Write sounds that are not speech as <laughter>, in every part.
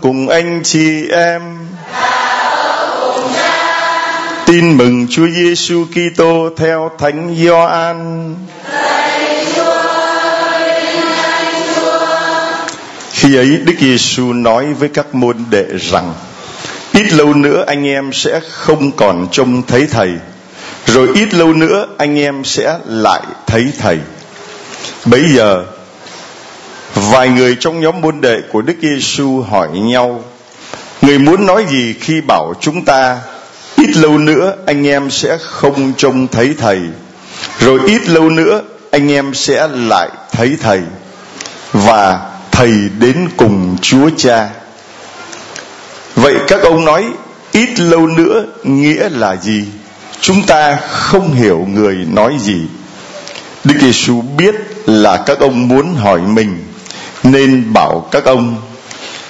Cùng anh chị em. Tin mừng Chúa Giêsu Kitô theo Thánh Gioan. Khi ấy Đức Giêsu nói với các môn đệ rằng: Ít lâu nữa anh em sẽ không còn trông thấy thầy, rồi ít lâu nữa anh em sẽ lại thấy thầy. Bấy giờ vài người trong nhóm môn đệ của Đức Giêsu hỏi nhau: Người muốn nói gì khi bảo chúng ta ít lâu nữa anh em sẽ không trông thấy thầy, rồi ít lâu nữa anh em sẽ lại thấy thầy và thầy đến cùng Chúa Cha. Vậy các ông nói ít lâu nữa nghĩa là gì? Chúng ta không hiểu người nói gì. Đức Giêsu biết là các ông muốn hỏi mình nên bảo các ông,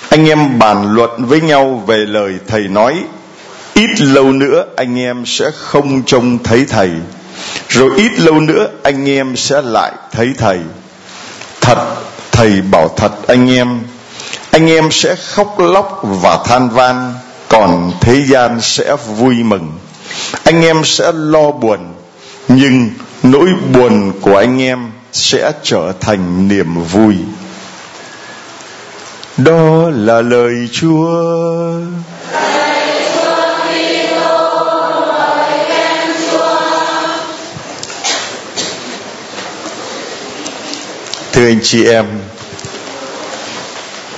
anh em bàn luận với nhau về lời thầy nói. Ít lâu nữa anh em sẽ không trông thấy thầy, rồi ít lâu nữa anh em sẽ lại thấy thầy. Thật, thầy bảo thật anh em anh em sẽ khóc lóc và than van, còn thế gian sẽ vui mừng. Anh em sẽ lo buồn, nhưng nỗi buồn của anh em sẽ trở thành niềm vui đó là lời chúa. Thưa anh chị em,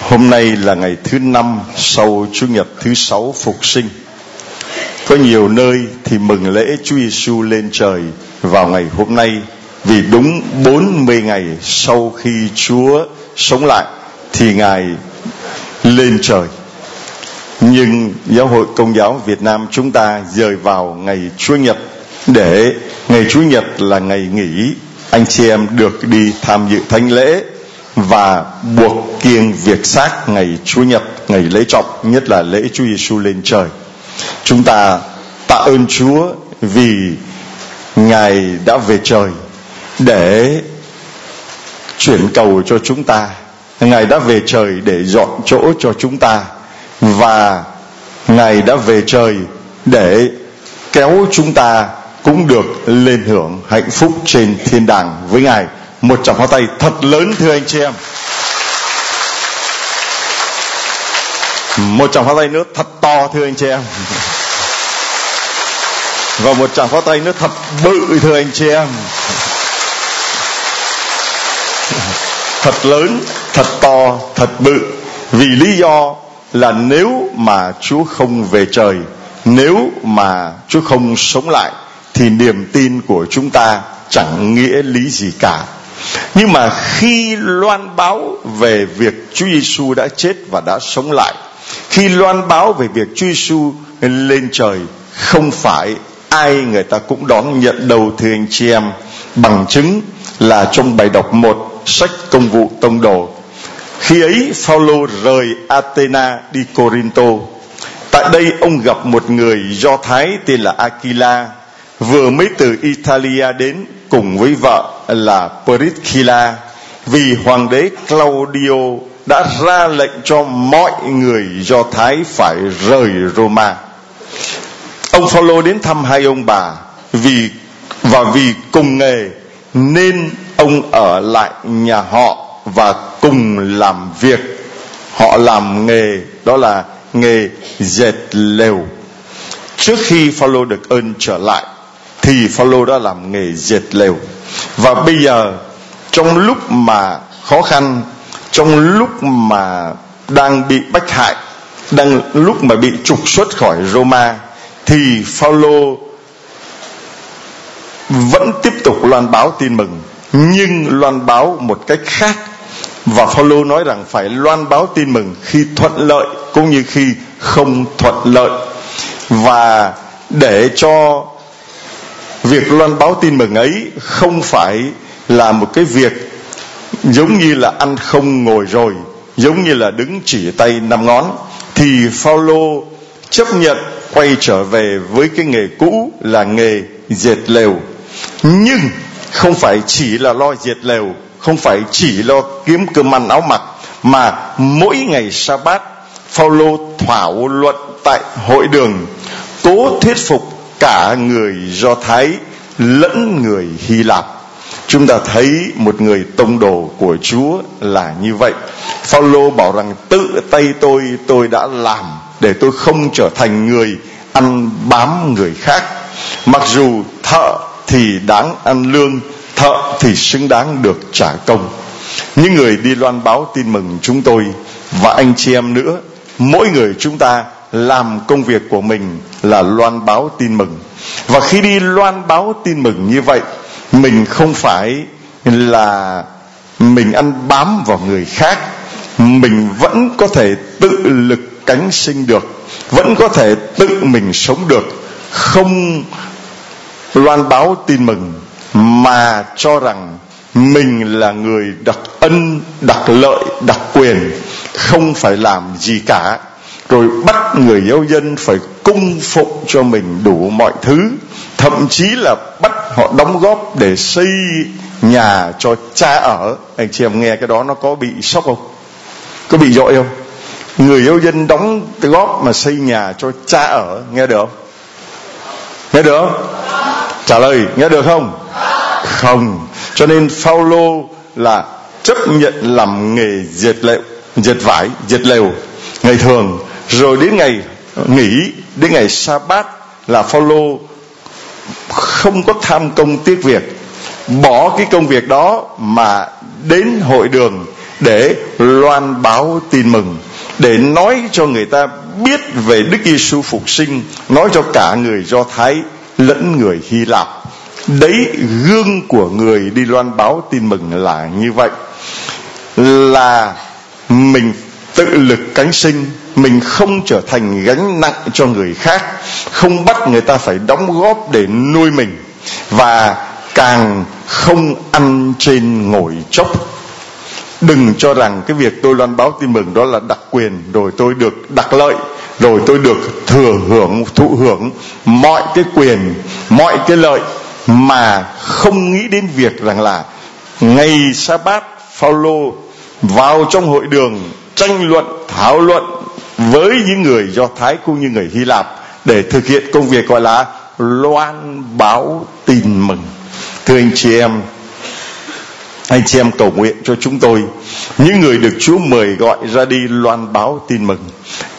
hôm nay là ngày thứ năm sau chủ nhật thứ sáu phục sinh. Có nhiều nơi thì mừng lễ Chúa Giêsu lên trời vào ngày hôm nay vì đúng 40 ngày sau khi Chúa sống lại thì Ngài lên trời. Nhưng Giáo hội Công giáo Việt Nam chúng ta rời vào ngày Chúa Nhật để ngày Chúa Nhật là ngày nghỉ anh chị em được đi tham dự thánh lễ và buộc kiêng việc xác ngày Chúa Nhật, ngày lễ trọng nhất là lễ Chúa Giêsu lên trời. Chúng ta tạ ơn Chúa vì Ngài đã về trời để chuyển cầu cho chúng ta. Ngài đã về trời để dọn chỗ cho chúng ta và Ngài đã về trời để kéo chúng ta cũng được lên hưởng hạnh phúc trên thiên đàng với Ngài. Một tràng pháo tay thật lớn thưa anh chị em. Một tràng pháo tay nữa thật to thưa anh chị em. Và một tràng pháo tay nữa thật bự thưa anh chị em. Thật lớn, thật to, thật bự. Vì lý do là nếu mà Chúa không về trời, nếu mà Chúa không sống lại thì niềm tin của chúng ta chẳng nghĩa lý gì cả. Nhưng mà khi loan báo về việc Chúa Giêsu đã chết và đã sống lại, khi loan báo về việc Chúa Giêsu lên trời, không phải ai người ta cũng đón nhận đầu thưa anh chị em bằng chứng là trong bài đọc một sách công vụ tông đồ khi ấy, Phaolô rời Athena đi Corinto tại đây, ông gặp một người do thái tên là Aquila, vừa mới từ Italia đến cùng với vợ là Priscilla, vì hoàng đế Claudio đã ra lệnh cho mọi người do Thái phải rời Roma. Ông Phaolô đến thăm hai ông bà, vì, và vì cùng nghề, nên ông ở lại nhà họ và cùng làm việc. Họ làm nghề, đó là nghề dệt lều. Trước khi Phaolô được ơn trở lại, thì Phaolô đã làm nghề dệt lều và bây giờ, trong lúc mà khó khăn, trong lúc mà đang bị bách hại, đang lúc mà bị trục xuất khỏi Roma, thì Phaolô vẫn tiếp tục loan báo tin mừng, nhưng loan báo một cách khác và Phaolô nói rằng phải loan báo tin mừng khi thuận lợi cũng như khi không thuận lợi. Và để cho việc loan báo tin mừng ấy không phải là một cái việc giống như là ăn không ngồi rồi, giống như là đứng chỉ tay năm ngón, thì Phaolô chấp nhận quay trở về với cái nghề cũ là nghề dệt lều. Nhưng không phải chỉ là lo dệt lều không phải chỉ lo kiếm cơm ăn áo mặc mà mỗi ngày sa bát Phaolô thảo luận tại hội đường cố thuyết phục cả người Do Thái lẫn người Hy Lạp chúng ta thấy một người tông đồ của Chúa là như vậy. Phaolô bảo rằng tự tay tôi tôi đã làm để tôi không trở thành người ăn bám người khác. Mặc dù thợ thì đáng ăn lương, thợ thì xứng đáng được trả công. Những người đi loan báo tin mừng chúng tôi và anh chị em nữa, mỗi người chúng ta làm công việc của mình là loan báo tin mừng. Và khi đi loan báo tin mừng như vậy, mình không phải là mình ăn bám vào người khác mình vẫn có thể tự lực cánh sinh được vẫn có thể tự mình sống được không loan báo tin mừng mà cho rằng mình là người đặc ân đặc lợi đặc quyền, không phải làm gì cả. Rồi bắt người giáo dân phải cung phụng cho mình đủ mọi thứ, thậm chí là bắt họ đóng góp để xây nhà cho cha ở. Anh chị em nghe cái đó nó có bị sốc không? Có bị dội không? Người giáo dân đóng góp mà xây nhà cho cha ở, nghe được không? Nghe được không? Trả lời, nghe được không? Không. Cho nên Phaolô là chấp nhận làm nghề dệt lều dệt vải dệt lều, ngày thường. Rồi đến ngày nghỉ, đến ngày sa bát là Phaolô không có tham công tiếc việc. Bỏ cái công việc đó mà đến hội đường để loan báo tin mừng, để nói cho người ta biết về Đức Giêsu phục sinh, nói cho cả người Do Thái lẫn người Hy Lạp. Đấy, gương của người đi loan báo tin mừng là như vậy. Là mình tự lực cánh sinh, mình không trở thành gánh nặng cho người khác, không bắt người ta phải đóng góp để nuôi mình, và càng không ăn trên ngồi chốc. Đừng cho rằng cái việc tôi loan báo tin mừng đó là đặc quyền rồi tôi được đặc lợi rồi tôi được thừa hưởng, thụ hưởng mọi cái quyền, mọi cái lợi mà không nghĩ đến việc rằng là ngày sa bát Phaolô vào trong hội đường tranh luận, thảo luận với những người do thái cũng như người hy lạp để thực hiện công việc gọi là loan báo tin mừng. Thưa anh chị em, anh chị em cầu nguyện cho chúng tôi, những người được Chúa mời gọi ra đi loan báo tin mừng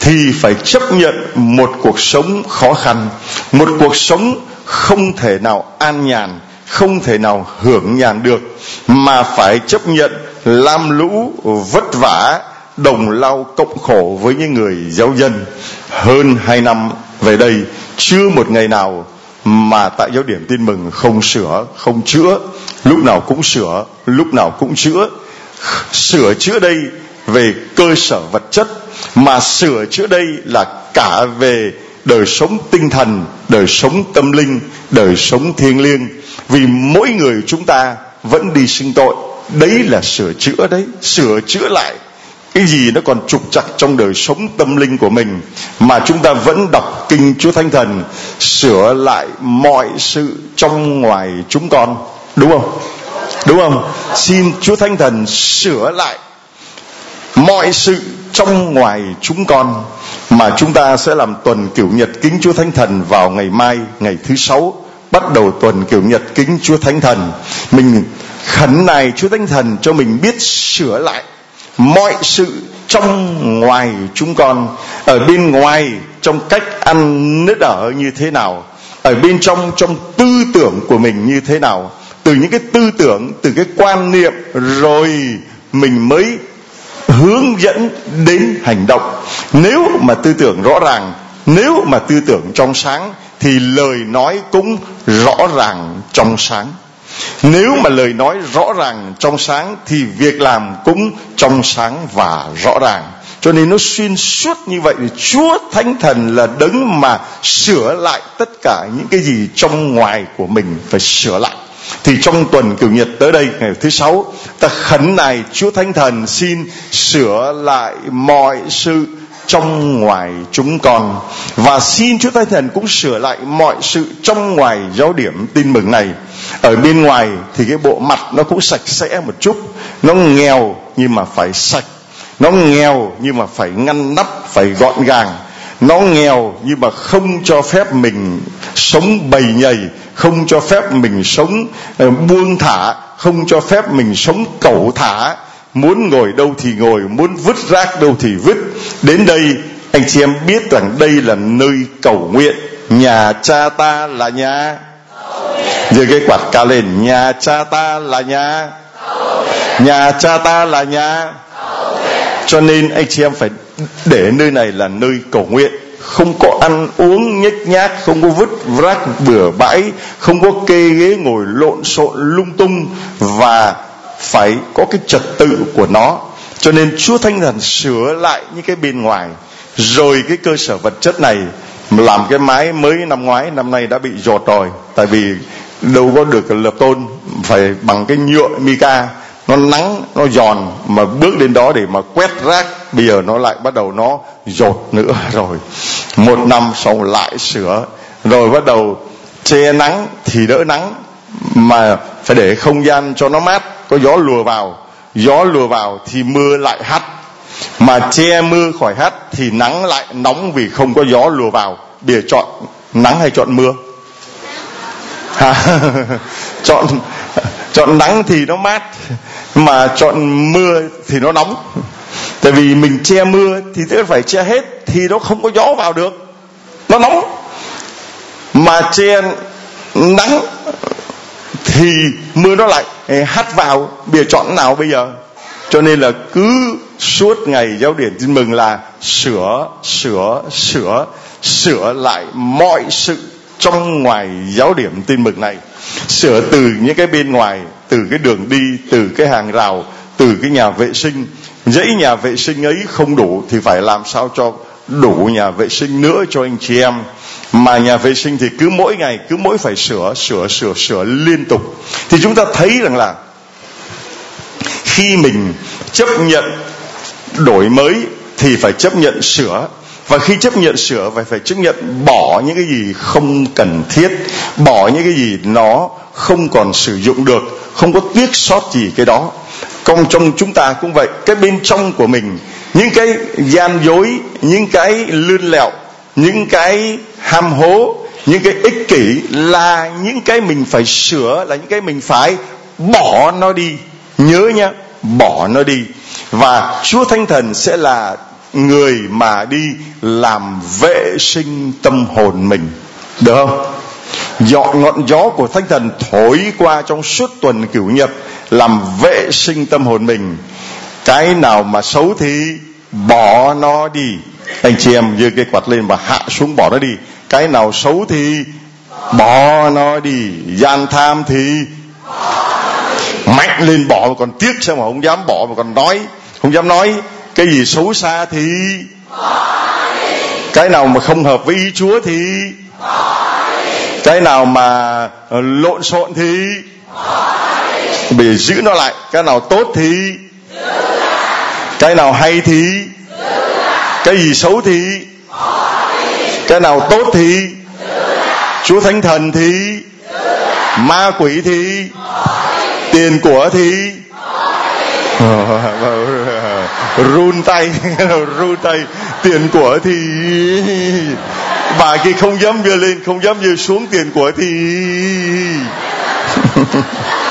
thì phải chấp nhận một cuộc sống khó khăn, một cuộc sống không thể nào an nhàn, không thể nào hưởng nhàn được, mà phải chấp nhận lam lũ, vất vả, đồng lao cộng khổ với những người giáo dân. Hơn hai năm về đây, chưa một ngày nào mà tại giáo điểm tin mừng không sửa, không chữa. Lúc nào cũng sửa, lúc nào cũng chữa. Sửa chữa đây về cơ sở vật chất mà sửa chữa đây là cả về đời sống tinh thần, đời sống tâm linh, đời sống thiêng liêng. Vì mỗi người chúng ta vẫn đi sinh tội. Đấy là sửa chữa đấy, sửa chữa lại. Cái gì nó còn trục trặc trong đời sống tâm linh của mình, mà chúng ta vẫn đọc kinh Chúa Thánh Thần, sửa lại mọi sự trong ngoài chúng con. Đúng không? Đúng không? Xin Chúa Thánh Thần sửa lại mọi sự trong ngoài chúng con, mà chúng ta sẽ làm tuần kiểu nhật kính Chúa Thánh Thần vào ngày mai, ngày thứ sáu, bắt đầu tuần kiểu nhật kính Chúa Thánh Thần. Mình khẩn này Chúa Thánh Thần cho mình biết sửa lại mọi sự trong ngoài chúng con, ở bên ngoài trong cách ăn nết ở như thế nào, ở bên trong trong tư tưởng của mình như thế nào. Từ những cái tư tưởng, từ cái quan niệm, rồi mình mới hướng dẫn đến hành động. Nếu mà tư tưởng rõ ràng, nếu mà tư tưởng trong sáng, thì lời nói cũng rõ ràng trong sáng. Nếu mà lời nói rõ ràng trong sáng, thì việc làm cũng trong sáng và rõ ràng. Cho nên nó xuyên suốt như vậy thì Chúa Thánh Thần là đấng mà sửa lại tất cả những cái gì trong ngoài của mình phải sửa lại thì trong tuần cửu nhật tới đây, ngày thứ sáu, ta khấn này Chúa Thánh Thần xin sửa lại mọi sự trong ngoài chúng con. Và xin Chúa Thánh Thần cũng sửa lại mọi sự trong ngoài giáo điểm tin mừng này. Ở bên ngoài thì cái bộ mặt nó cũng sạch sẽ một chút. Nó nghèo nhưng mà phải sạch. Nó nghèo nhưng mà phải ngăn nắp, phải gọn gàng. Nó nghèo nhưng mà không cho phép mình sống bầy nhầy không cho phép mình sống ờ, buông thả, không cho phép mình sống cẩu thả. Muốn ngồi đâu thì ngồi, muốn vứt rác đâu thì vứt. Đến đây, anh chị em biết rằng đây là nơi cầu nguyện. Nhà cha ta là nhà. Giơ cái quạt ca lên, nhà cha ta là nhà. Nhà cha ta là nhà. Cho nên anh chị em phải để nơi này là nơi cầu nguyện không có ăn uống nhếch nhác, không có vứt rác bừa bãi, không có kê ghế ngồi lộn xộn lung tung và phải có cái trật tự của nó. Cho nên chúa thánh thần sửa lại những cái bên ngoài, rồi cái cơ sở vật chất này làm cái mái mới năm ngoái, năm nay đã bị dột rồi. Tại vì đâu có được lập tôn phải bằng cái nhựa mica, nó nắng, nó giòn mà bước lên đó để mà quét rác bây giờ nó lại bắt đầu nó dột nữa <laughs> rồi. Một năm sau lại sửa. Rồi bắt đầu che nắng thì đỡ nắng, mà phải để không gian cho nó mát. Có gió lùa vào. Gió lùa vào thì mưa lại hắt. Mà che mưa khỏi hắt thì nắng lại nóng vì không có gió lùa vào. Bìa chọn nắng hay chọn mưa? <laughs> Chọn chọn nắng thì nó mát, mà chọn mưa thì nó nóng tại vì mình che mưa thì tức phải che hết thì nó không có gió vào được. Nó nóng. Mà che nắng thì mưa nó lại hắt vào. Bìa chọn nào bây giờ? Cho nên là cứ suốt ngày giáo điển tin mừng là sửa sửa sửa sửa lại mọi sự trong ngoài giáo điểm tin mừng này. Sửa từ những cái bên ngoài, từ cái đường đi, từ cái hàng rào, từ cái nhà vệ sinh dãy nhà vệ sinh ấy không đủ thì phải làm sao cho đủ nhà vệ sinh nữa cho anh chị em. Mà nhà vệ sinh thì cứ mỗi ngày, cứ mỗi phải sửa sửa sửa sửa liên tục. Thì chúng ta thấy rằng là khi mình chấp nhận đổi mới thì phải chấp nhận sửa. Và khi chấp nhận sửa, phải phải chấp nhận bỏ những cái gì không cần thiết, bỏ những cái gì nó không còn sử dụng được, không có tiếc sót gì cái đó còn trong chúng ta cũng vậy, cái bên trong của mình, những cái gian dối, những cái lươn lẹo, những cái ham hố, những cái ích kỷ là những cái mình phải sửa, là những cái mình phải bỏ nó đi. Nhớ nhá, bỏ nó đi. Và chúa thánh thần sẽ là người mà đi làm vệ sinh tâm hồn mình. Được không? Dọn ngọn gió của thánh thần thổi qua trong suốt tuần cửu nhật làm vệ sinh tâm hồn mình. Cái nào mà xấu thì bỏ nó đi. Anh chị em giơ cái quạt lên và hạ xuống bỏ nó đi. Cái nào xấu thì bỏ nó đi. Gian tham thì mạnh lên bỏ mà còn tiếc sao mà không dám bỏ mà còn nói. Không dám nói. Cái gì xấu xa thì cái nào mà không hợp với ý chúa thì cái nào mà lộn xộn thì bị giữ nó lại. Cái nào tốt thì cái nào hay thì cái gì xấu thì cái nào tốt thì chúa thánh thần thì ma quỷ thì tiền của thì run tay <laughs> run tay. Tiền của thì bà kia không dám đưa lên, không dám đưa xuống tiền của thì <laughs>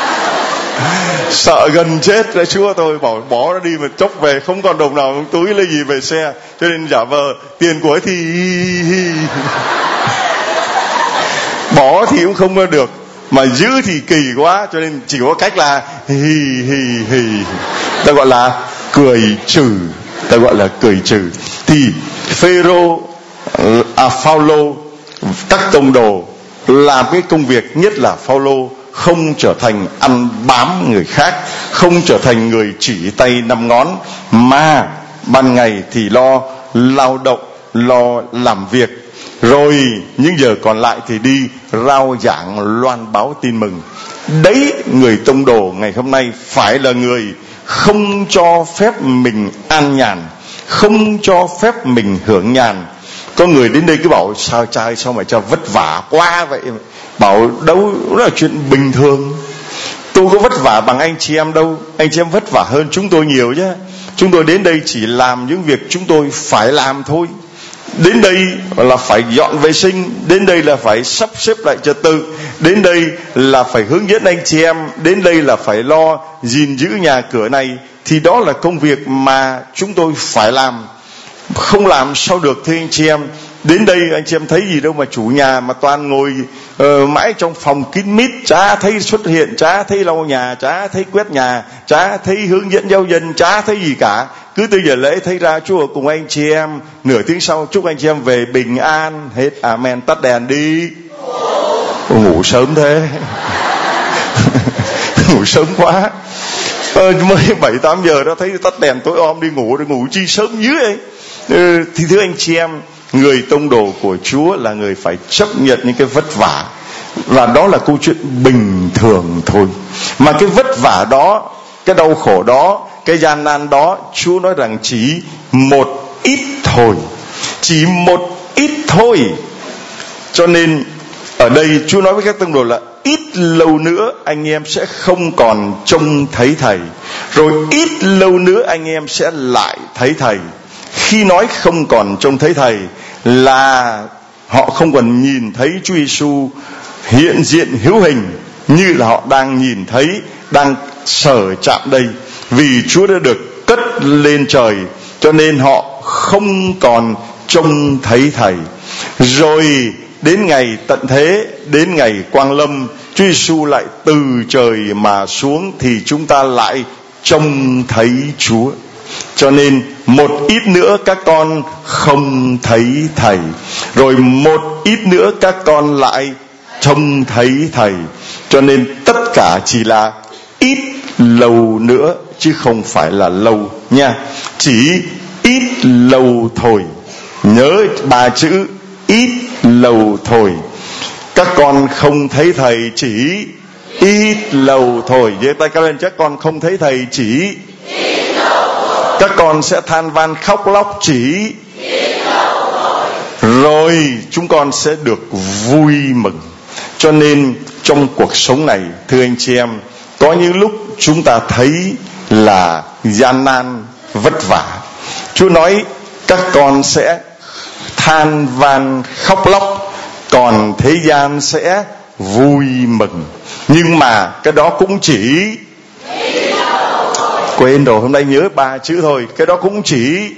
sợ gần chết ra chúa tôi bỏ bỏ nó đi mà chốc về, không còn đồng nào trong túi lấy gì về xe. Cho nên giả vờ, tiền của thì <laughs> bỏ thì cũng không được, mà giữ thì kỳ quá. Cho nên chỉ có cách là hì hì hì ta gọi là cười trừ. Ta gọi là cười trừ. Thì phêrô à phaolô, các tông đồ làm cái công việc nhất là phaolô không trở thành ăn bám người khác, không trở thành người chỉ tay năm ngón, mà ban ngày thì lo lao động, lo làm việc. Rồi những giờ còn lại thì đi rao giảng, loan báo tin mừng. Đấy, người tông đồ ngày hôm nay phải là người không cho phép mình an nhàn, không cho phép mình hưởng nhàn. Có người đến đây cứ bảo, sao trai sao mà cho vất vả quá vậy? Bảo đâu, đó là chuyện bình thường. Tôi có vất vả bằng anh chị em đâu. Anh chị em vất vả hơn chúng tôi nhiều chứ chúng tôi đến đây chỉ làm những việc chúng tôi phải làm thôi. Đến đây là phải dọn vệ sinh, đến đây là phải sắp xếp lại trật tự, đến đây là phải hướng dẫn anh chị em, đến đây là phải lo gìn giữ nhà cửa này. Thì đó là công việc mà chúng tôi phải làm. Không làm sao được thưa anh chị em đến đây anh chị em thấy gì đâu mà chủ nhà mà toàn ngồi uh, mãi trong phòng kín mít chả thấy xuất hiện chả thấy lau nhà chả thấy quét nhà chả thấy hướng dẫn giao dân chả thấy gì cả. Cứ từ giờ lễ thấy ra chúa cùng anh chị em. Nửa tiếng sau chúc anh chị em về bình an. Hết amen. Tắt đèn đi. Ngủ sớm thế. <laughs> Ngủ sớm quá. Ờ, mới bảy tám giờ đó thấy tắt đèn tối om đi ngủ rồi ngủ chi sớm dưới ấy ừ, thì thưa anh chị em người tông đồ của Chúa là người phải chấp nhận những cái vất vả. Và đó là câu chuyện bình thường thôi. Mà cái vất vả đó, cái đau khổ đó, cái gian nan đó, Chúa nói rằng chỉ một ít thôi. Chỉ một ít thôi. Cho nên, ở đây Chúa nói với các tông đồ là ít lâu nữa anh em sẽ không còn trông thấy thầy. Rồi ít lâu nữa anh em sẽ lại thấy thầy khi nói không còn trông thấy thầy, là họ không còn nhìn thấy Chúa Giêsu hiện diện hữu hình như là họ đang nhìn thấy, đang sở chạm đây. Vì Chúa đã được cất lên trời, cho nên họ không còn trông thấy thầy. Rồi đến ngày tận thế, đến ngày quang lâm, Chúa Giêsu lại từ trời mà xuống thì chúng ta lại trông thấy Chúa cho nên một ít nữa các con không thấy thầy. Rồi một ít nữa các con lại trông thấy thầy. Cho nên tất cả chỉ là ít lâu nữa, chứ không phải là lâu nha. Chỉ ít lâu thôi. Nhớ ba chữ ít lâu thôi. Các con không thấy thầy, chỉ ít lâu thôi. Với tay các lên, chắc con không thấy thầy, chỉ các con sẽ than van khóc lóc chỉ. Rồi chúng con sẽ được vui mừng. Cho nên trong cuộc sống này, thưa anh chị em, có những lúc chúng ta thấy là gian nan, vất vả. Chúa nói các con sẽ than van khóc lóc, còn thế gian sẽ vui mừng. Nhưng mà cái đó cũng chỉ quên rồi, hôm nay nhớ ba chữ thôi. Cái đó cũng chỉ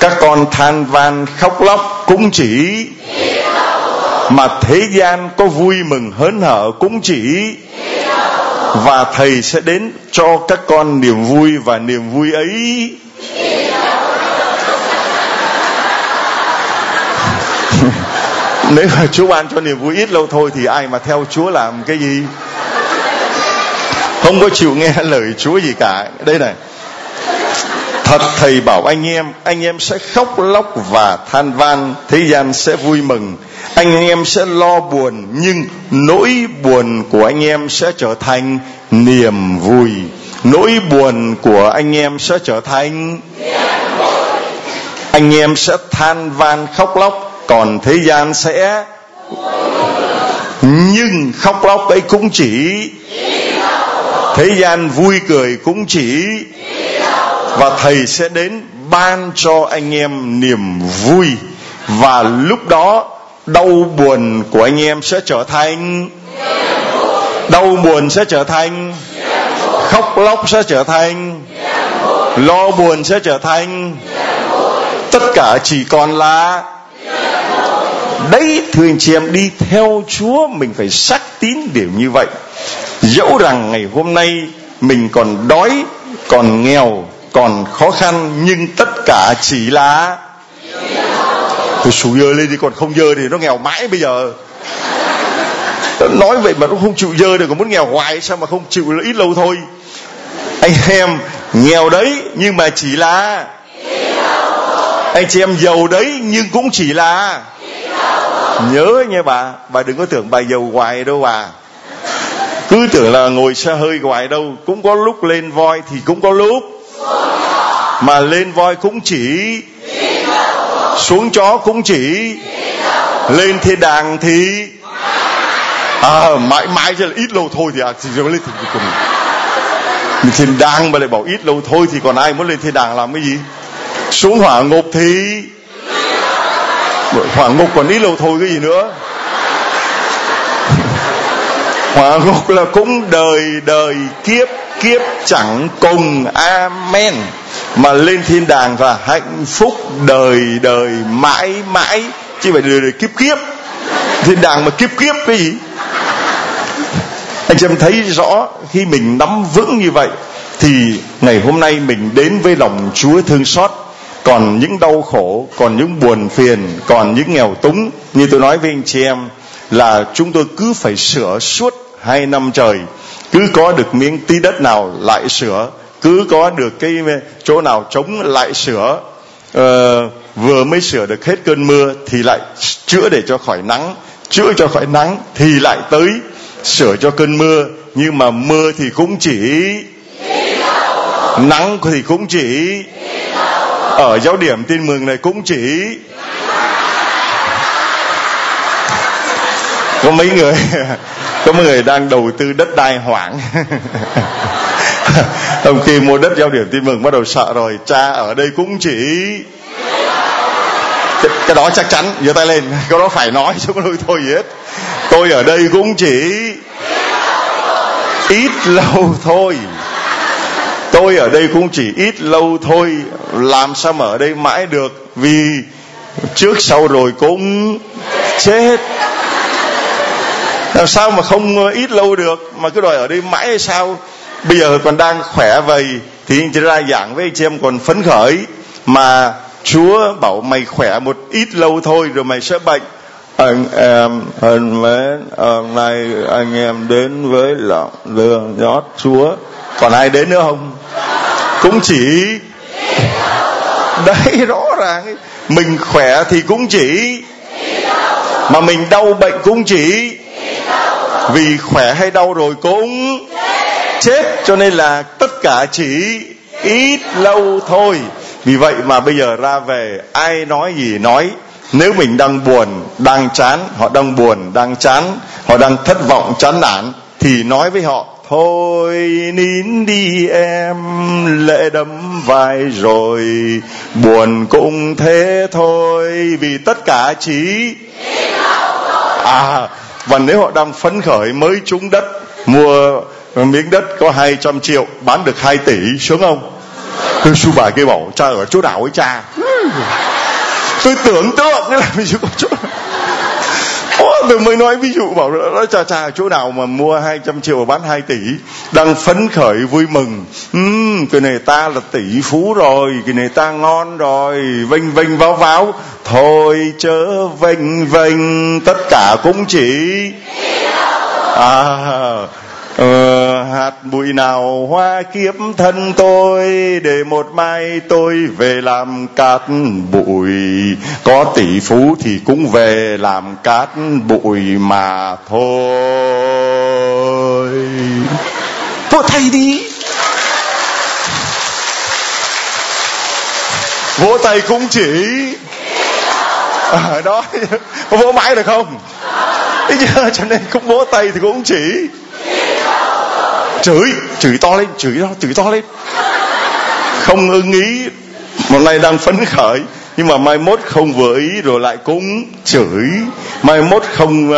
các con than van khóc lóc cũng chỉ mà thế gian có vui mừng hớn hở cũng chỉ và thầy sẽ đến cho các con niềm vui và niềm vui ấy. <laughs> Nếu mà chúa ban cho niềm vui ít lâu thôi thì ai mà theo chúa làm cái gì? Không có chịu nghe lời chúa gì cả. Đây này. Thật thầy bảo anh em anh em sẽ khóc lóc và than van, thế gian sẽ vui mừng. Anh em sẽ lo buồn, nhưng nỗi buồn của anh em sẽ trở thành niềm vui. Nỗi buồn của anh em sẽ trở thành anh em sẽ than van, khóc lóc, còn thế gian sẽ nhưng khóc lóc ấy cũng chỉ thế gian vui cười cũng chỉ và thầy sẽ đến ban cho anh em niềm vui. Và lúc đó, đau buồn của anh em sẽ trở thành đau buồn sẽ trở thành khóc lóc sẽ trở thành lo buồn sẽ trở thành tất cả chỉ còn là đấy thưa anh chị em đi theo chúa, mình phải xác tín điều như vậy dẫu rằng ngày hôm nay mình còn đói, còn nghèo, còn khó khăn, nhưng tất cả chỉ là tôi sủ dơ lên đi, còn không dơ thì nó nghèo mãi bây giờ. Nói vậy mà nó không chịu dơ được, còn muốn nghèo hoài sao mà không chịu là ít lâu thôi. Anh em, nghèo đấy, nhưng mà chỉ là anh chị em giàu đấy, nhưng cũng chỉ là nhớ nha bà bà đừng có tưởng bà giàu hoài đâu bà cứ tưởng là ngồi xe hơi hoài đâu cũng có lúc lên voi thì cũng có lúc. Mà lên voi cũng chỉ. Xuống chó cũng chỉ. Lên thiên đàng thì. À, mãi mãi cho là ít lâu thôi thì à, thì lên thì cùng lên thiên đàng mà lại bảo ít lâu thôi thì còn ai muốn lên thiên đàng làm cái gì? Xuống hỏa ngục thì. Hỏa ngục còn ít lâu thôi cái gì nữa? Hỏa ngục là cũng đời đời kiếp kiếp chẳng cùng. Amen. Mà lên thiên đàng và hạnh phúc đời đời mãi mãi. Chứ phải đời đời kiếp kiếp. Thiên đàng mà kiếp kiếp cái gì? Anh chị em thấy rõ, khi mình nắm vững như vậy, thì ngày hôm nay mình đến với lòng Chúa thương xót. Còn những đau khổ, còn những buồn phiền, còn những nghèo túng, như tôi nói với anh chị em, là chúng tôi cứ phải sửa suốt hai năm trời cứ có được miếng tí đất nào lại sửa cứ có được cái chỗ nào trống lại sửa ờ, vừa mới sửa được hết cơn mưa thì lại chữa để cho khỏi nắng chữa cho khỏi nắng thì lại tới sửa cho cơn mưa. Nhưng mà mưa thì cũng chỉ nắng thì cũng chỉ ở giáo điểm tin mừng này cũng chỉ có mấy người. <laughs> có người đang đầu tư đất đai hoảng. <laughs> Ông khi mua đất giao điểm tin mừng bắt đầu sợ rồi cha ở đây cũng chỉ cái, cái đó chắc chắn giơ tay lên <laughs> cái đó phải nói chứ không nói thôi gì hết. Tôi ở đây cũng chỉ ít lâu thôi. Tôi ở đây cũng chỉ ít lâu thôi. Làm sao mà ở đây mãi được? Vì trước sau rồi cũng chết làm sao mà không ờ, ít lâu được? Mà cứ đòi ở đây mãi hay sao? Bây giờ còn đang khỏe vậy thì anh chị ra giảng với anh chị em còn phấn khởi. Mà Chúa bảo mày khỏe một ít lâu thôi rồi mày sẽ bệnh. Anh em, thân mến, hôm nay anh em đến với lòng lương nhót Chúa. Còn ai đến nữa không? Cũng chỉ đấy, rõ ràng mình khỏe thì cũng chỉ. Mà mình đau bệnh cũng chỉ vì khỏe hay đau rồi cũng chết cho nên là tất cả chỉ ít lâu thôi. Vì vậy mà bây giờ ra về ai nói gì nói. Nếu mình đang buồn đang chán họ đang buồn đang chán họ đang thất vọng chán nản thì nói với họ thôi nín đi em lệ đẫm vai rồi buồn cũng thế thôi vì tất cả chỉ à và nếu họ đang phấn khởi mới trúng đất mua miếng đất có 200 triệu bán được 2 tỷ sướng không? Tôi su bà kia bảo cha ở chỗ nào ấy cha? Tôi tưởng tượng cái làm gì có chỗ tôi mới nói ví dụ bảo nó cha cha chỗ nào mà mua 200 triệu bán 2 tỷ đang phấn khởi vui mừng. Uhm, cái này ta là tỷ phú rồi cái này ta ngon rồi vênh vênh váo váo. Thôi chớ vênh vênh tất cả cũng chỉ. À ờ, hạt bụi nào hoa kiếp thân tôi để một mai tôi về làm cát bụi. Có tỷ phú thì cũng về làm cát bụi mà thôi. Vỗ tay đi. Vỗ tay cũng chỉ. À, đó. Vỗ mãi được không? Thế cho nên cũng vỗ tay thì cũng chỉ chửi chửi to lên chửi to chửi to lên. Không ưng ý một nay đang phấn khởi nhưng mà mai mốt không vừa ý rồi lại cũng chửi. Mai mốt không uh,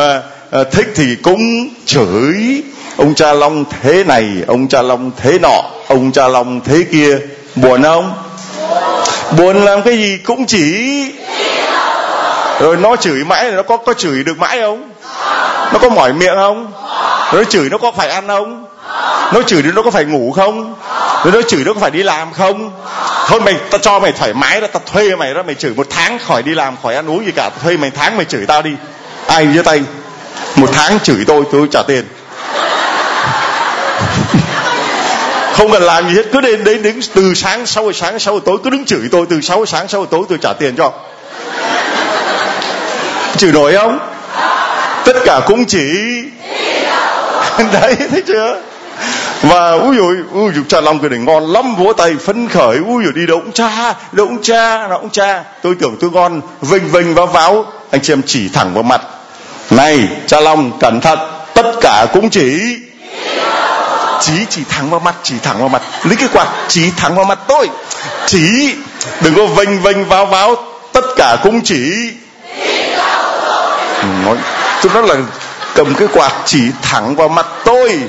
uh, thích thì cũng chửi. Ông cha long thế này ông cha long thế nọ ông cha long thế kia. Buồn không? Buồn làm cái gì cũng chỉ. Rồi nó chửi mãi nó có có chửi được mãi không? Nó có mỏi miệng không? Nó chửi nó có phải ăn không? Nó chửi nó có phải ngủ không? Nó chửi nó có phải đi làm không? Thôi mày, tao cho mày thoải mái đó, tao thuê mày đó, mày chửi một tháng khỏi đi làm, khỏi ăn uống gì cả, tao thuê mày tháng mày chửi tao đi. Ai giơ tay một tháng chửi tôi tôi trả tiền. <laughs> Không cần làm gì hết, cứ đến đến đến từ sáng sau rồi sáng sau rồi tối, cứ đứng chửi tôi, từ sáu sáng sau rồi tối tôi trả tiền cho. Chửi nổi không? Tất cả cũng chỉ <laughs> đấy, thấy chưa? Và úi dồi úi dồi cha long cái này, ngon lắm, vỗ tay phấn khởi. Úi dồi đi đâu cũng cha, đâu cũng cha đâu cũng cha. Tôi tưởng tôi ngon vinh vinh váo váo. Anh chị em chỉ thẳng vào mặt. Này, cha long, cẩn thận, tất cả cũng chỉ. Chỉ chỉ thẳng vào mặt, chỉ thẳng vào mặt. Lấy cái quạt, chỉ thẳng vào mặt tôi. Chỉ, đừng có vênh vênh vào váo, tất cả cũng chỉ. Ừ, nói, tôi nói là cầm cái quạt chỉ thẳng vào mặt tôi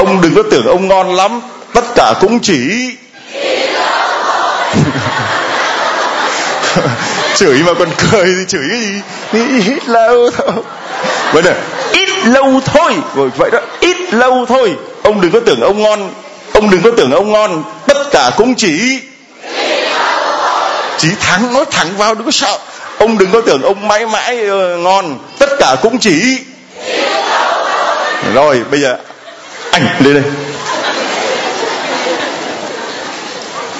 ông đừng có tưởng ông ngon lắm tất cả cũng chỉ <laughs> chửi mà còn cười thì chửi cái gì? Ít lâu thôi. Vậy nè ít lâu thôi. Rồi vậy đó ít lâu thôi. Ông đừng có tưởng ông ngon ông đừng có tưởng ông ngon tất cả cũng chỉ chỉ thắng nói thẳng vào đừng có sợ. Ông đừng có tưởng ông mãi mãi uh, ngon tất cả cũng chỉ rồi bây giờ anh lên đây.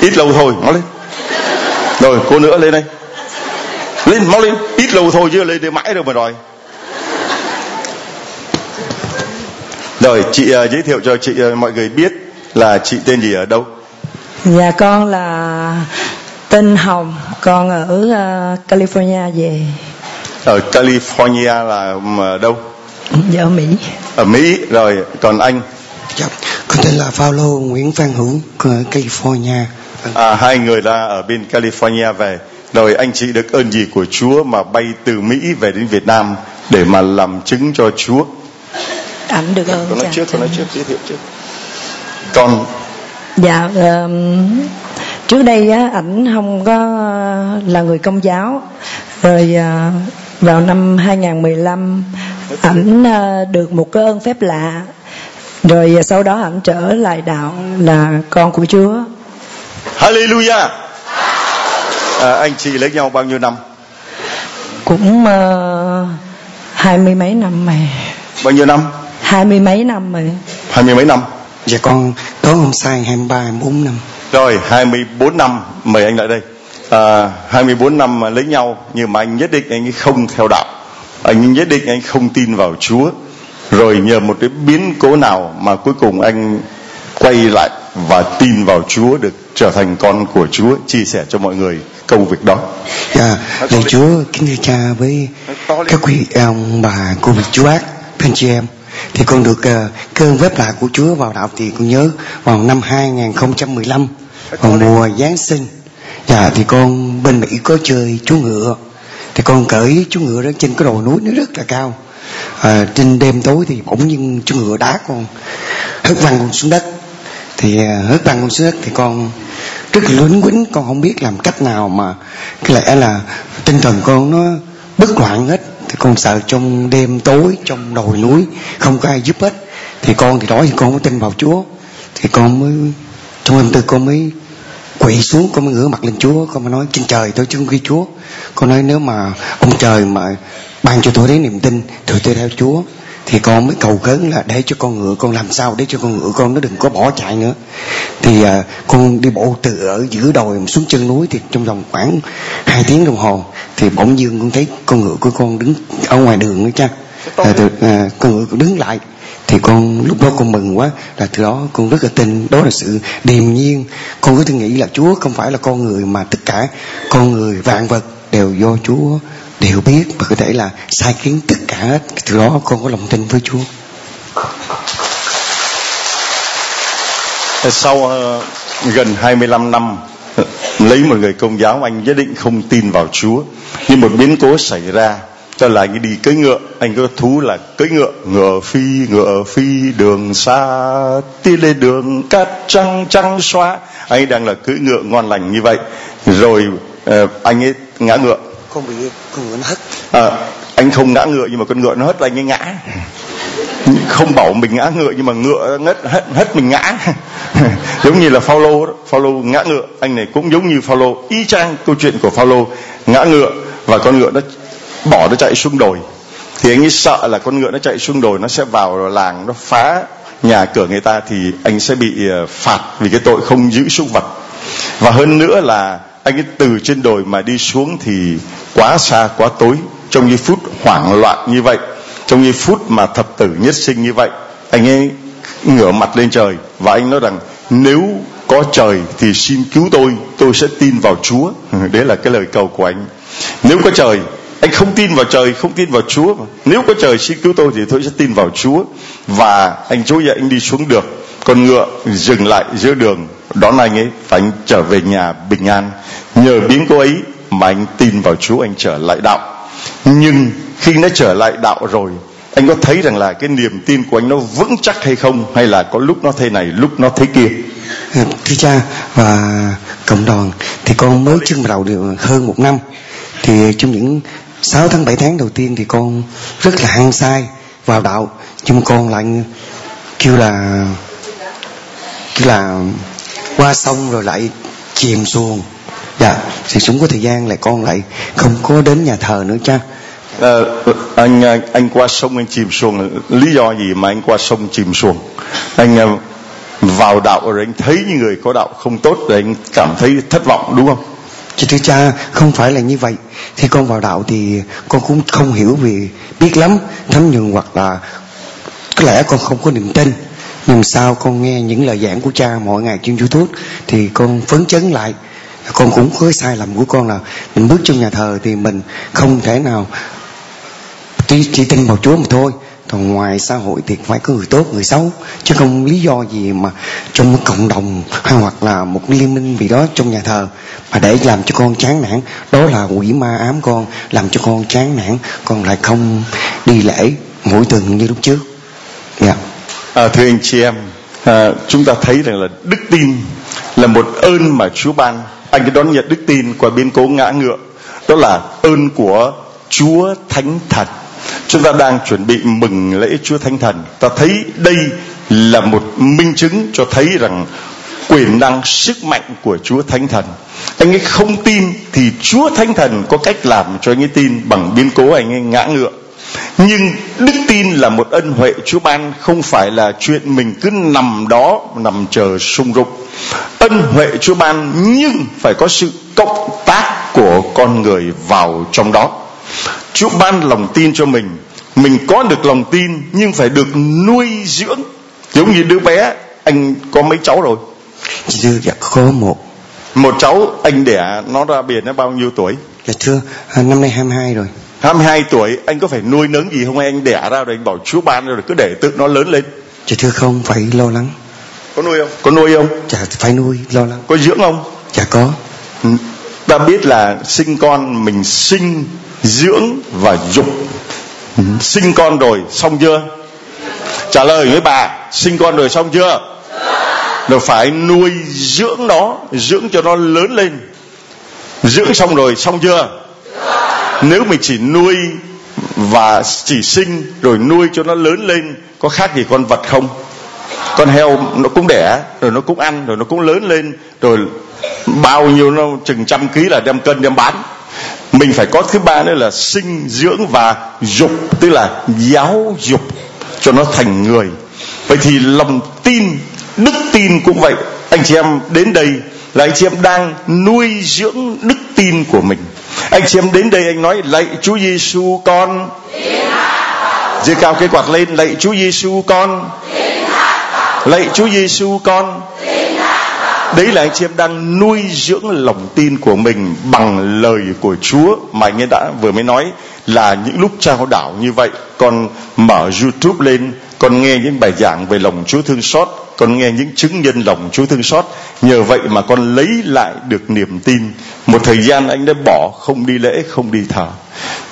Ít lâu thôi nó lên. Rồi cô nữa lên đây. Lên mau lên. Ít lâu thôi chứ lên đây mãi rồi mà đòi. Rồi chị uh, giới thiệu cho chị uh, mọi người biết là chị tên gì ở đâu. Dạ con là tên hồng. Con ở uh, california về. Ở california là ở đâu? Dạ ở mỹ. Ở mỹ rồi còn anh dạ. Con tên là Paulo Nguyễn Văn Hữu ở California. À hai người là ở bên california về. Rồi anh chị được ơn gì của Chúa mà bay từ Mỹ về đến Việt Nam để mà làm chứng cho Chúa? Ảnh được ơn con nói dạ, trước con nói trước giới thiệu trước. Con. Dạ um, trước đây á ảnh không có là người công giáo. Rồi à, vào năm 2015 ảnh à, được một cái ơn phép lạ rồi sau đó ảnh trở lại đạo là con của Chúa. Hallelujah. À, anh chị lấy nhau bao nhiêu năm? Cũng uh, hai mươi mấy năm rồi bao nhiêu năm? Hai mươi mấy năm rồi hai mươi mấy năm. Dạ con tối hôm sai 23 24 năm. Rồi 24 năm mời anh lại đây. À, 24 năm mà lấy nhau nhưng mà anh nhất định anh không theo đạo. Anh nhất định anh không tin vào Chúa rồi nhờ một cái biến cố nào mà cuối cùng anh quay lại và tin vào Chúa được trở thành con của Chúa? Chia sẻ cho mọi người công việc đó. Dạ lạy Chúa kính thưa cha với các quý ông bà cô vị chú bác anh chị em. Thì con được uh, cơn phép lạ của Chúa vào đạo thì con nhớ vào năm 2015 vào mùa Giáng sinh. Dạ thì con bên Mỹ có chơi chú ngựa. Thì con cởi chú ngựa đó trên cái đồi núi nó rất là cao à, trên đêm tối thì bỗng nhiên chú ngựa đá con hất văng con xuống đất. Thì à, hất văng con xuống đất thì con rất là luấn quýnh con không biết làm cách nào mà cái lẽ là tinh thần con nó bất loạn hết. Thì con sợ trong đêm tối trong đồi núi không có ai giúp hết. Thì con thì đó thì con mới tin vào Chúa. Thì con mới trong tâm tư con mới quỳ xuống con mới ngửa mặt lên Chúa. Con mới nói trên trời tôi chứng ghi Chúa. Con nói nếu mà ông trời mà ban cho tôi đấy niềm tin thì tôi theo Chúa. Thì con mới cầu khấn là để cho con ngựa con làm sao để cho con ngựa con nó đừng có bỏ chạy nữa. Thì à, con đi bộ từ ở giữa đồi xuống chân núi thì trong vòng khoảng hai tiếng đồng hồ thì bỗng dưng con thấy con ngựa của con đứng ở ngoài đường nữa cha. À, từ, à, con ngựa đứng lại. Thì con lúc đó con mừng quá là từ đó con rất là tin. Đó là sự điềm nhiên. Con thể nghĩ là Chúa không phải là con người mà tất cả con người vạn vật đều do Chúa đều biết và có thể là sai khiến tất cả hết từ đó con có lòng tin với Chúa. Sau uh, gần 25 năm ờ, lấy một người công giáo anh nhất định không tin vào Chúa. Nhưng một biến cố xảy ra cho là anh đi cưỡi ngựa anh có thú là cưỡi ngựa ngựa phi ngựa phi đường xa đi lên đường cát trăng trăng xóa. Anh đang là cưỡi ngựa ngon lành như vậy. Rồi uh, anh ấy ngã ngựa con bị con ngựa nó hất à, ờ, anh không ngã ngựa nhưng mà con ngựa nó hất là anh ấy ngã. Không bảo mình ngã ngựa nhưng mà ngựa ngất hất, hất mình ngã. <laughs> Giống như là Phaolô đó Phaolô ngã ngựa anh này cũng giống như Phaolô. Y chang câu chuyện của Phaolô ngã ngựa và con ngựa nó bỏ nó chạy xuống đồi. Thì anh ấy sợ là con ngựa nó chạy xuống đồi nó sẽ vào làng nó phá nhà cửa người ta thì anh sẽ bị ờ, phạt vì cái tội không giữ súc vật. Và hơn nữa là anh ấy từ trên đồi mà đi xuống thì quá xa, quá tối. Trong giây phút hoảng loạn như vậy, trong giây phút mà thập tử nhất sinh như vậy, anh ấy ngửa mặt lên trời và anh nói rằng, nếu có trời thì xin cứu tôi tôi sẽ tin vào chúa. <laughs> Đấy là cái lời cầu của anh. Nếu có trời, anh không tin vào trời, không tin vào chúa nếu có trời xin cứu tôi thì tôi sẽ tin vào chúa. Và anh chúa dạy anh đi xuống được, con ngựa dừng lại giữa đường đón anh ấy và anh trở về nhà bình an. Nhờ biến cố ấy mà anh tin vào chúa anh trở lại đạo. Nhưng khi nó trở lại đạo rồi anh có thấy rằng là cái niềm tin của anh nó vững chắc hay không? Hay là có lúc nó thế này lúc nó thế kia? Thưa cha và cộng đoàn thì con mới chân đầu được hơn một năm. Thì trong những 6 tháng 7 tháng đầu tiên thì con rất là hăng sai vào đạo. Nhưng con lại kêu là kêu là qua sông rồi lại chìm xuồng. Dạ thì cũng có thời gian lại con lại không có đến nhà thờ nữa cha. À, anh anh qua sông anh chìm xuồng. Lý do gì mà anh qua sông chìm xuồng? Anh ờ, vào đạo rồi anh thấy những người có đạo không tốt rồi anh cảm thấy thất vọng đúng không? Chị thưa cha không phải là như vậy. Khi con vào đạo thì con cũng không hiểu vì biết lắm thấm nhuần hoặc là có lẽ con không có niềm tin nhưng sao con nghe những lời giảng của cha mỗi ngày trên youtube thì con phấn chấn lại. Con cũng có sai lầm của con là mình bước trong nhà thờ thì mình không thể nào chỉ, chỉ tin vào Chúa mà thôi. Còn ngoài xã hội thì phải có người tốt người xấu. Chứ không lý do gì mà trong một cộng đồng hay hoặc là một liên minh gì đó trong nhà thờ mà để làm cho con chán nản. Đó là quỷ ma ám con làm cho con chán nản. Con lại không đi lễ mỗi tuần như lúc trước. Dạ. yeah à, thưa anh chị em à, chúng ta thấy rằng là đức tin là một ơn mà Chúa ban. Anh cứ đón nhận đức tin qua biến cố ngã ngựa. Đó là ơn của Chúa Thánh Thần. Chúng ta đang chuẩn bị mừng lễ Chúa Thánh Thần. Ta thấy đây là một minh chứng cho thấy rằng quyền năng sức mạnh của Chúa Thánh Thần. Anh ấy không tin thì Chúa Thánh Thần có cách làm cho anh ấy tin bằng biến cố anh ấy ngã ngựa nhưng đức tin là một ân huệ Chúa ban không phải là chuyện mình cứ nằm đó nằm chờ sung rục. Ân huệ Chúa ban nhưng phải có sự cộng tác của con người vào trong đó. Chúa ban lòng tin cho mình. Mình có được lòng tin nhưng phải được nuôi dưỡng. Giống như đứa bé anh có mấy cháu rồi? Thưa dạ có một. Một cháu anh đẻ nó ra biển nó bao nhiêu tuổi? Dạ thưa à, năm nay 22 rồi 22 tuổi anh có phải nuôi nấng gì không? Anh đẻ ra rồi anh bảo Chúa ban rồi cứ để tự nó lớn lên? Dạ thưa không phải lo lắng. Có nuôi không? Có nuôi không? Dạ phải nuôi lo lắng. Có dưỡng không? Dạ có. Ừ. ta biết là sinh con mình sinh dưỡng và dục. Ừ. sinh con rồi xong chưa? Trả lời với bà sinh con rồi xong chưa? Rồi phải nuôi dưỡng nó dưỡng cho nó lớn lên. Dưỡng xong rồi xong chưa nếu mình chỉ nuôi và chỉ sinh rồi nuôi cho nó lớn lên, có khác gì con vật không? Con heo nó cũng đẻ, rồi nó cũng ăn, rồi nó cũng lớn lên, rồi bao nhiêu nó chừng trăm ký là đem cân đem bán. Mình phải có thứ ba nữa là sinh, dưỡng và dục, tức là giáo dục cho nó thành người. Vậy thì lòng tin, đức tin cũng vậy. Anh chị em đến đây là anh chị em đang nuôi dưỡng đức tin của mình anh chị em đến đây anh nói, lạy Chúa Giêsu con. Giơ cao cái quạt lên, lạy Chúa Giêsu con. Lạy Chúa Giêsu con. Đấy là anh chị em đang nuôi dưỡng lòng tin của mình bằng lời của Chúa mà anh ấy đã vừa mới nói là những lúc trao đảo như vậy. Con mở YouTube lên, con nghe những bài giảng về lòng Chúa thương xót con nghe những chứng nhân lòng Chúa thương xót. Nhờ vậy mà con lấy lại được niềm tin. Một thời gian anh đã bỏ không đi lễ, không đi thờ.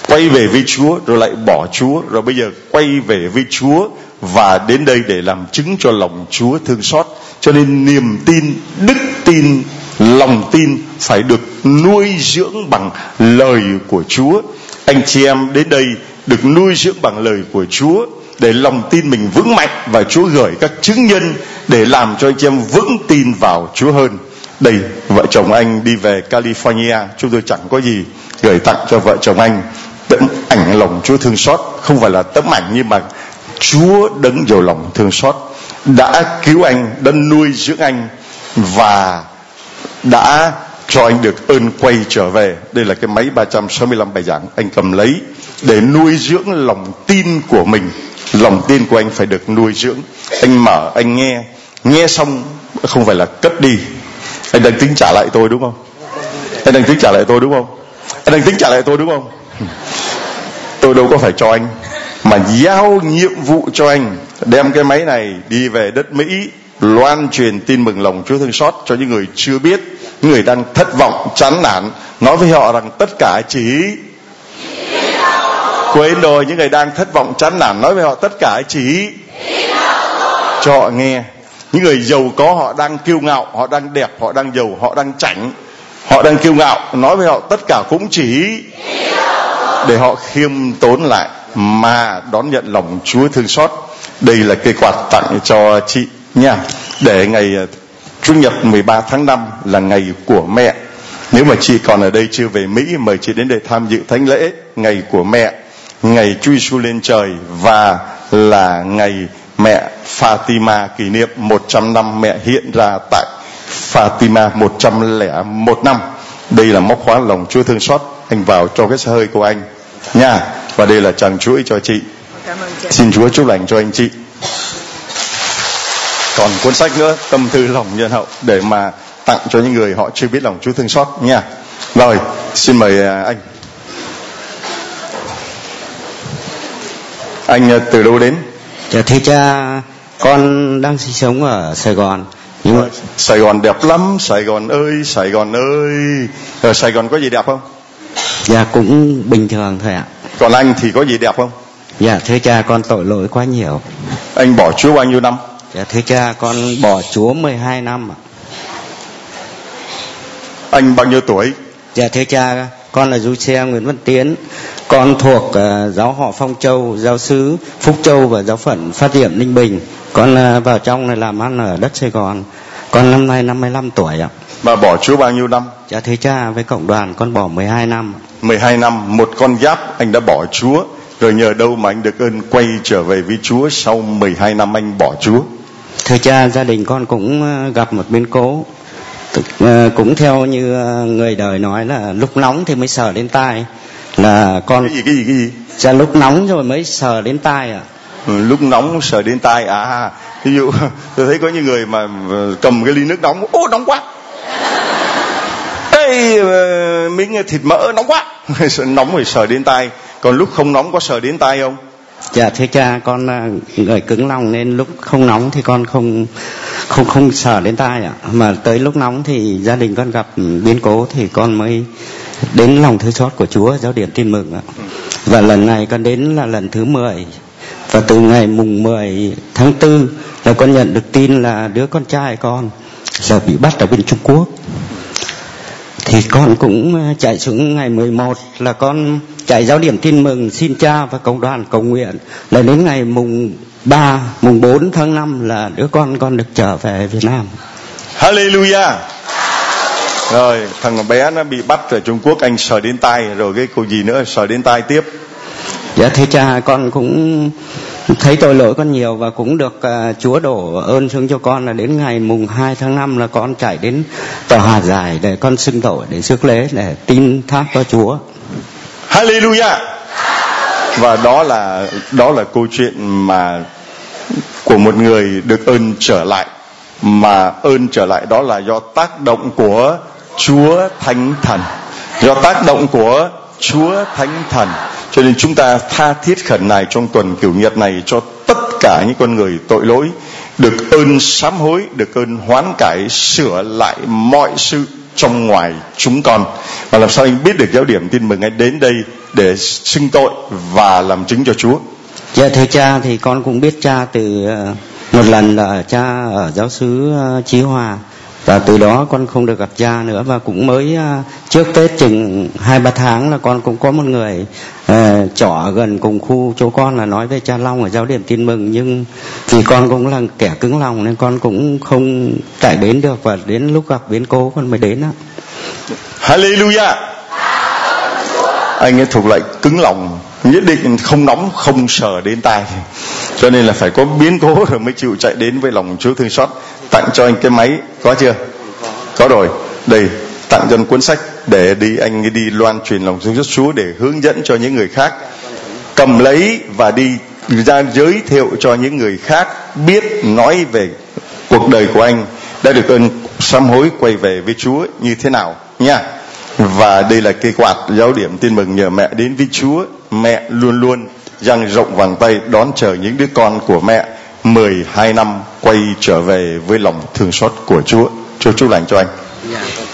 Quay về với Chúa, rồi lại bỏ Chúa. Rồi bây giờ quay về với Chúa và đến đây để làm chứng cho lòng Chúa thương xót. Cho nên niềm tin, đức tin, lòng tin phải được nuôi dưỡng bằng lời của Chúa. Anh chị em đến đây được nuôi dưỡng bằng lời của Chúa để lòng tin mình vững mạnh và Chúa gửi các chứng nhân để làm cho anh chị em vững tin vào Chúa hơn. Đây, vợ chồng anh đi về California, chúng tôi chẳng có gì gửi tặng cho vợ chồng anh tấm ảnh lòng Chúa thương xót, không phải là tấm ảnh nhưng mà Chúa đấng nhiều lòng thương xót đã cứu anh, đã nuôi dưỡng anh và đã cho anh được ơn quay trở về. Đây là cái máy 365 bài giảng anh cầm lấy để nuôi dưỡng lòng tin của mình lòng tin của anh phải được nuôi dưỡng. Anh mở, anh nghe. Nghe xong, không phải là cất đi. Anh đang tính trả lại tôi đúng không? Anh đang tính trả lại tôi đúng không? Anh đang tính trả lại tôi đúng không? Tôi đâu có phải cho anh, mà giao nhiệm vụ cho anh. Đem cái máy này đi về đất Mỹ, loan truyền tin mừng lòng Chúa thương xót cho những người chưa biết những người đang thất vọng, chán nản. Nói với họ rằng tất cả chỉ quên rồi những người đang thất vọng, chán nản, nói với họ, tất cả chỉ cho họ nghe. Những người giàu có, họ đang kiêu ngạo, họ đang đẹp, họ đang giàu, họ đang chảnh, họ đang kiêu ngạo, nói với họ, tất cả cũng chỉ để họ khiêm tốn lại, mà đón nhận lòng Chúa thương xót. Đây là cây quạt tặng cho chị nha. Để ngày ờ, Chủ nhật 13 tháng 5 là ngày của mẹ. Nếu mà chị còn ở đây chưa về Mỹ, mời chị đến để tham dự thánh lễ ngày của mẹ ngày Chúa Giêsu lên trời và là ngày mẹ Fatima kỷ niệm 100 năm mẹ hiện ra tại Fatima 101 năm. Đây là móc khóa lòng Chúa thương xót anh vào cho cái xe hơi của anh nha. Và đây là chàng chuỗi cho chị. Xin Chúa chúc lành cho anh chị. Còn cuốn sách nữa tâm tư lòng nhân hậu để mà tặng cho những người họ chưa biết lòng Chúa thương xót nha. Rồi xin mời à, anh anh à, từ đâu đến? Dạ thưa cha con đang sinh sống ở Sài Gòn nhưng mà... Sài Gòn đẹp lắm Sài Gòn ơi Sài Gòn ơi. Ở Sài Gòn có gì đẹp không? Dạ cũng bình thường thôi ạ. Còn anh thì có gì đẹp không? Dạ thưa cha con tội lỗi quá nhiều. Anh bỏ Chúa bao nhiêu năm? Dạ thưa cha con bỏ Chúa 12 năm ạ. Anh bao nhiêu tuổi? Dạ thưa cha con là du xe Nguyễn Văn Tiến con thuộc uh, giáo họ Phong Châu giáo sứ Phúc Châu và giáo phận Phát Diệm Ninh Bình. Con uh, vào trong này làm ăn ở đất Sài Gòn. Con năm nay 55 tuổi ạ. Mà bỏ Chúa bao nhiêu năm? Dạ thưa cha với cộng đoàn con bỏ 12 năm. 12 năm một con giáp anh đã bỏ Chúa. Rồi nhờ đâu mà anh được ơn quay trở về với Chúa sau 12 năm anh bỏ Chúa? Thưa cha gia đình con cũng ờ, gặp một biến cố. Cũng theo như người đời nói là lúc nóng thì mới sờ đến tai là con cái gì cái gì cái gì? Dạ lúc nóng rồi mới sờ đến tai ạ ừ, lúc nóng sờ đến tai à ví dụ <laughs> tôi thấy có những người mà cầm cái ly nước nóng ô nóng quá. Ê, miếng thịt mỡ nóng quá. <laughs> Nóng rồi sờ đến tai. Còn lúc không nóng có sờ đến tai không? Dạ thưa cha con người cứng lòng nên lúc không nóng thì con không không không sờ đến tai ạ. Mà tới lúc nóng thì gia đình con gặp biến cố thì con mới đến lòng thứ xót của Chúa, giáo điểm tin mừng ạ. Và lần này con đến là lần thứ 10 và từ ngày mùng 10 tháng 4 là con nhận được tin là đứa con trai con là bị bắt ở bên Trung Quốc. Thì con cũng ờ, chạy xuống ngày 11 là con chạy giáo điểm tin mừng xin cha và cộng đoàn cầu nguyện. Là đến ngày mùng 3 mùng 4 tháng 5 là đứa con con được trở về Việt Nam. Hallelujah rồi thằng bé nó bị bắt ở Trung Quốc anh sờ đến tay rồi cái cô gì nữa sờ đến tay tiếp dạ thưa cha con cũng thấy tội lỗi con nhiều và cũng được uh, Chúa đổ ơn xuống cho con là đến ngày mùng 2 tháng 5 là con chạy đến tòa Hà Giải để con xưng tội để rước lễ để tin thác cho Chúa. Hallelujah. Và đó là đó là câu chuyện mà của một người được ơn trở lại mà ơn trở lại đó là do tác động của Chúa Thánh Thần. Do tác động của Chúa Thánh Thần. Cho nên chúng ta tha thiết khẩn này trong tuần kiểu nhật này cho tất cả những con người tội lỗi, được ơn sám hối, được ơn hoán cải, sửa lại mọi sự trong ngoài chúng con. Và làm sao anh biết được giáo điểm tin mừng anh đến đây để xưng tội và làm chứng cho Chúa? Dạ thưa cha, thì con cũng biết cha từ ờ, một lần là cha ở giáo xứ ờ, Chí Hòa và từ đó con không được gặp cha nữa. Và cũng mới à, trước tết chừng hai ba tháng là con cũng có một người uh, trọ gần cùng khu chỗ con là nói với cha long ở giáo điểm tin mừng. Nhưng vì con cũng là kẻ cứng lòng nên con cũng không chạy đến được. Và đến lúc gặp biến cố con mới đến á. Hallelujah. Anh ấy thuộc lại cứng lòng nhất định không nóng không sờ đến tai. Cho nên là phải có biến cố rồi mới chịu chạy đến với lòng Chúa thương xót tặng cho anh cái máy có chưa? Có rồi. Đây, tặng cho anh cuốn sách để đi, anh đi loan truyền lòng thương xót Chúa để hướng dẫn cho những người khác. Cầm lấy và đi ra giới thiệu cho những người khác biết, nói về cuộc đời của anh. Đã được ơn sám hối quay về với Chúa như thế nào nha. Và đây là cây quạt giáo điểm tin mừng nhờ mẹ đến với Chúa. Mẹ luôn luôn dang rộng vàng tay đón chờ những đứa con của mẹ. 12 năm quay trở về với lòng thương xót của Chúa. Chúa chúc lành cho anh.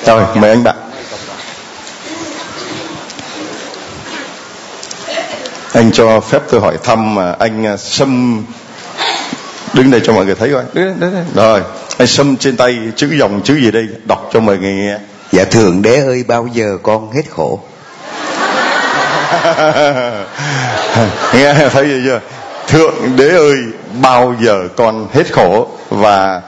Rồi mời anh bạn. Anh cho phép tôi hỏi thăm mà anh à, Sâm đứng đây cho mọi người thấy coi. Rồi anh Sâm trên tay chữ dòng chữ gì đây? Đọc cho mọi người nghe. Dạ thượng đế ơi bao giờ con hết khổ? <laughs> Nghe thấy gì chưa thượng đế ơi bao giờ con hết khổ? Và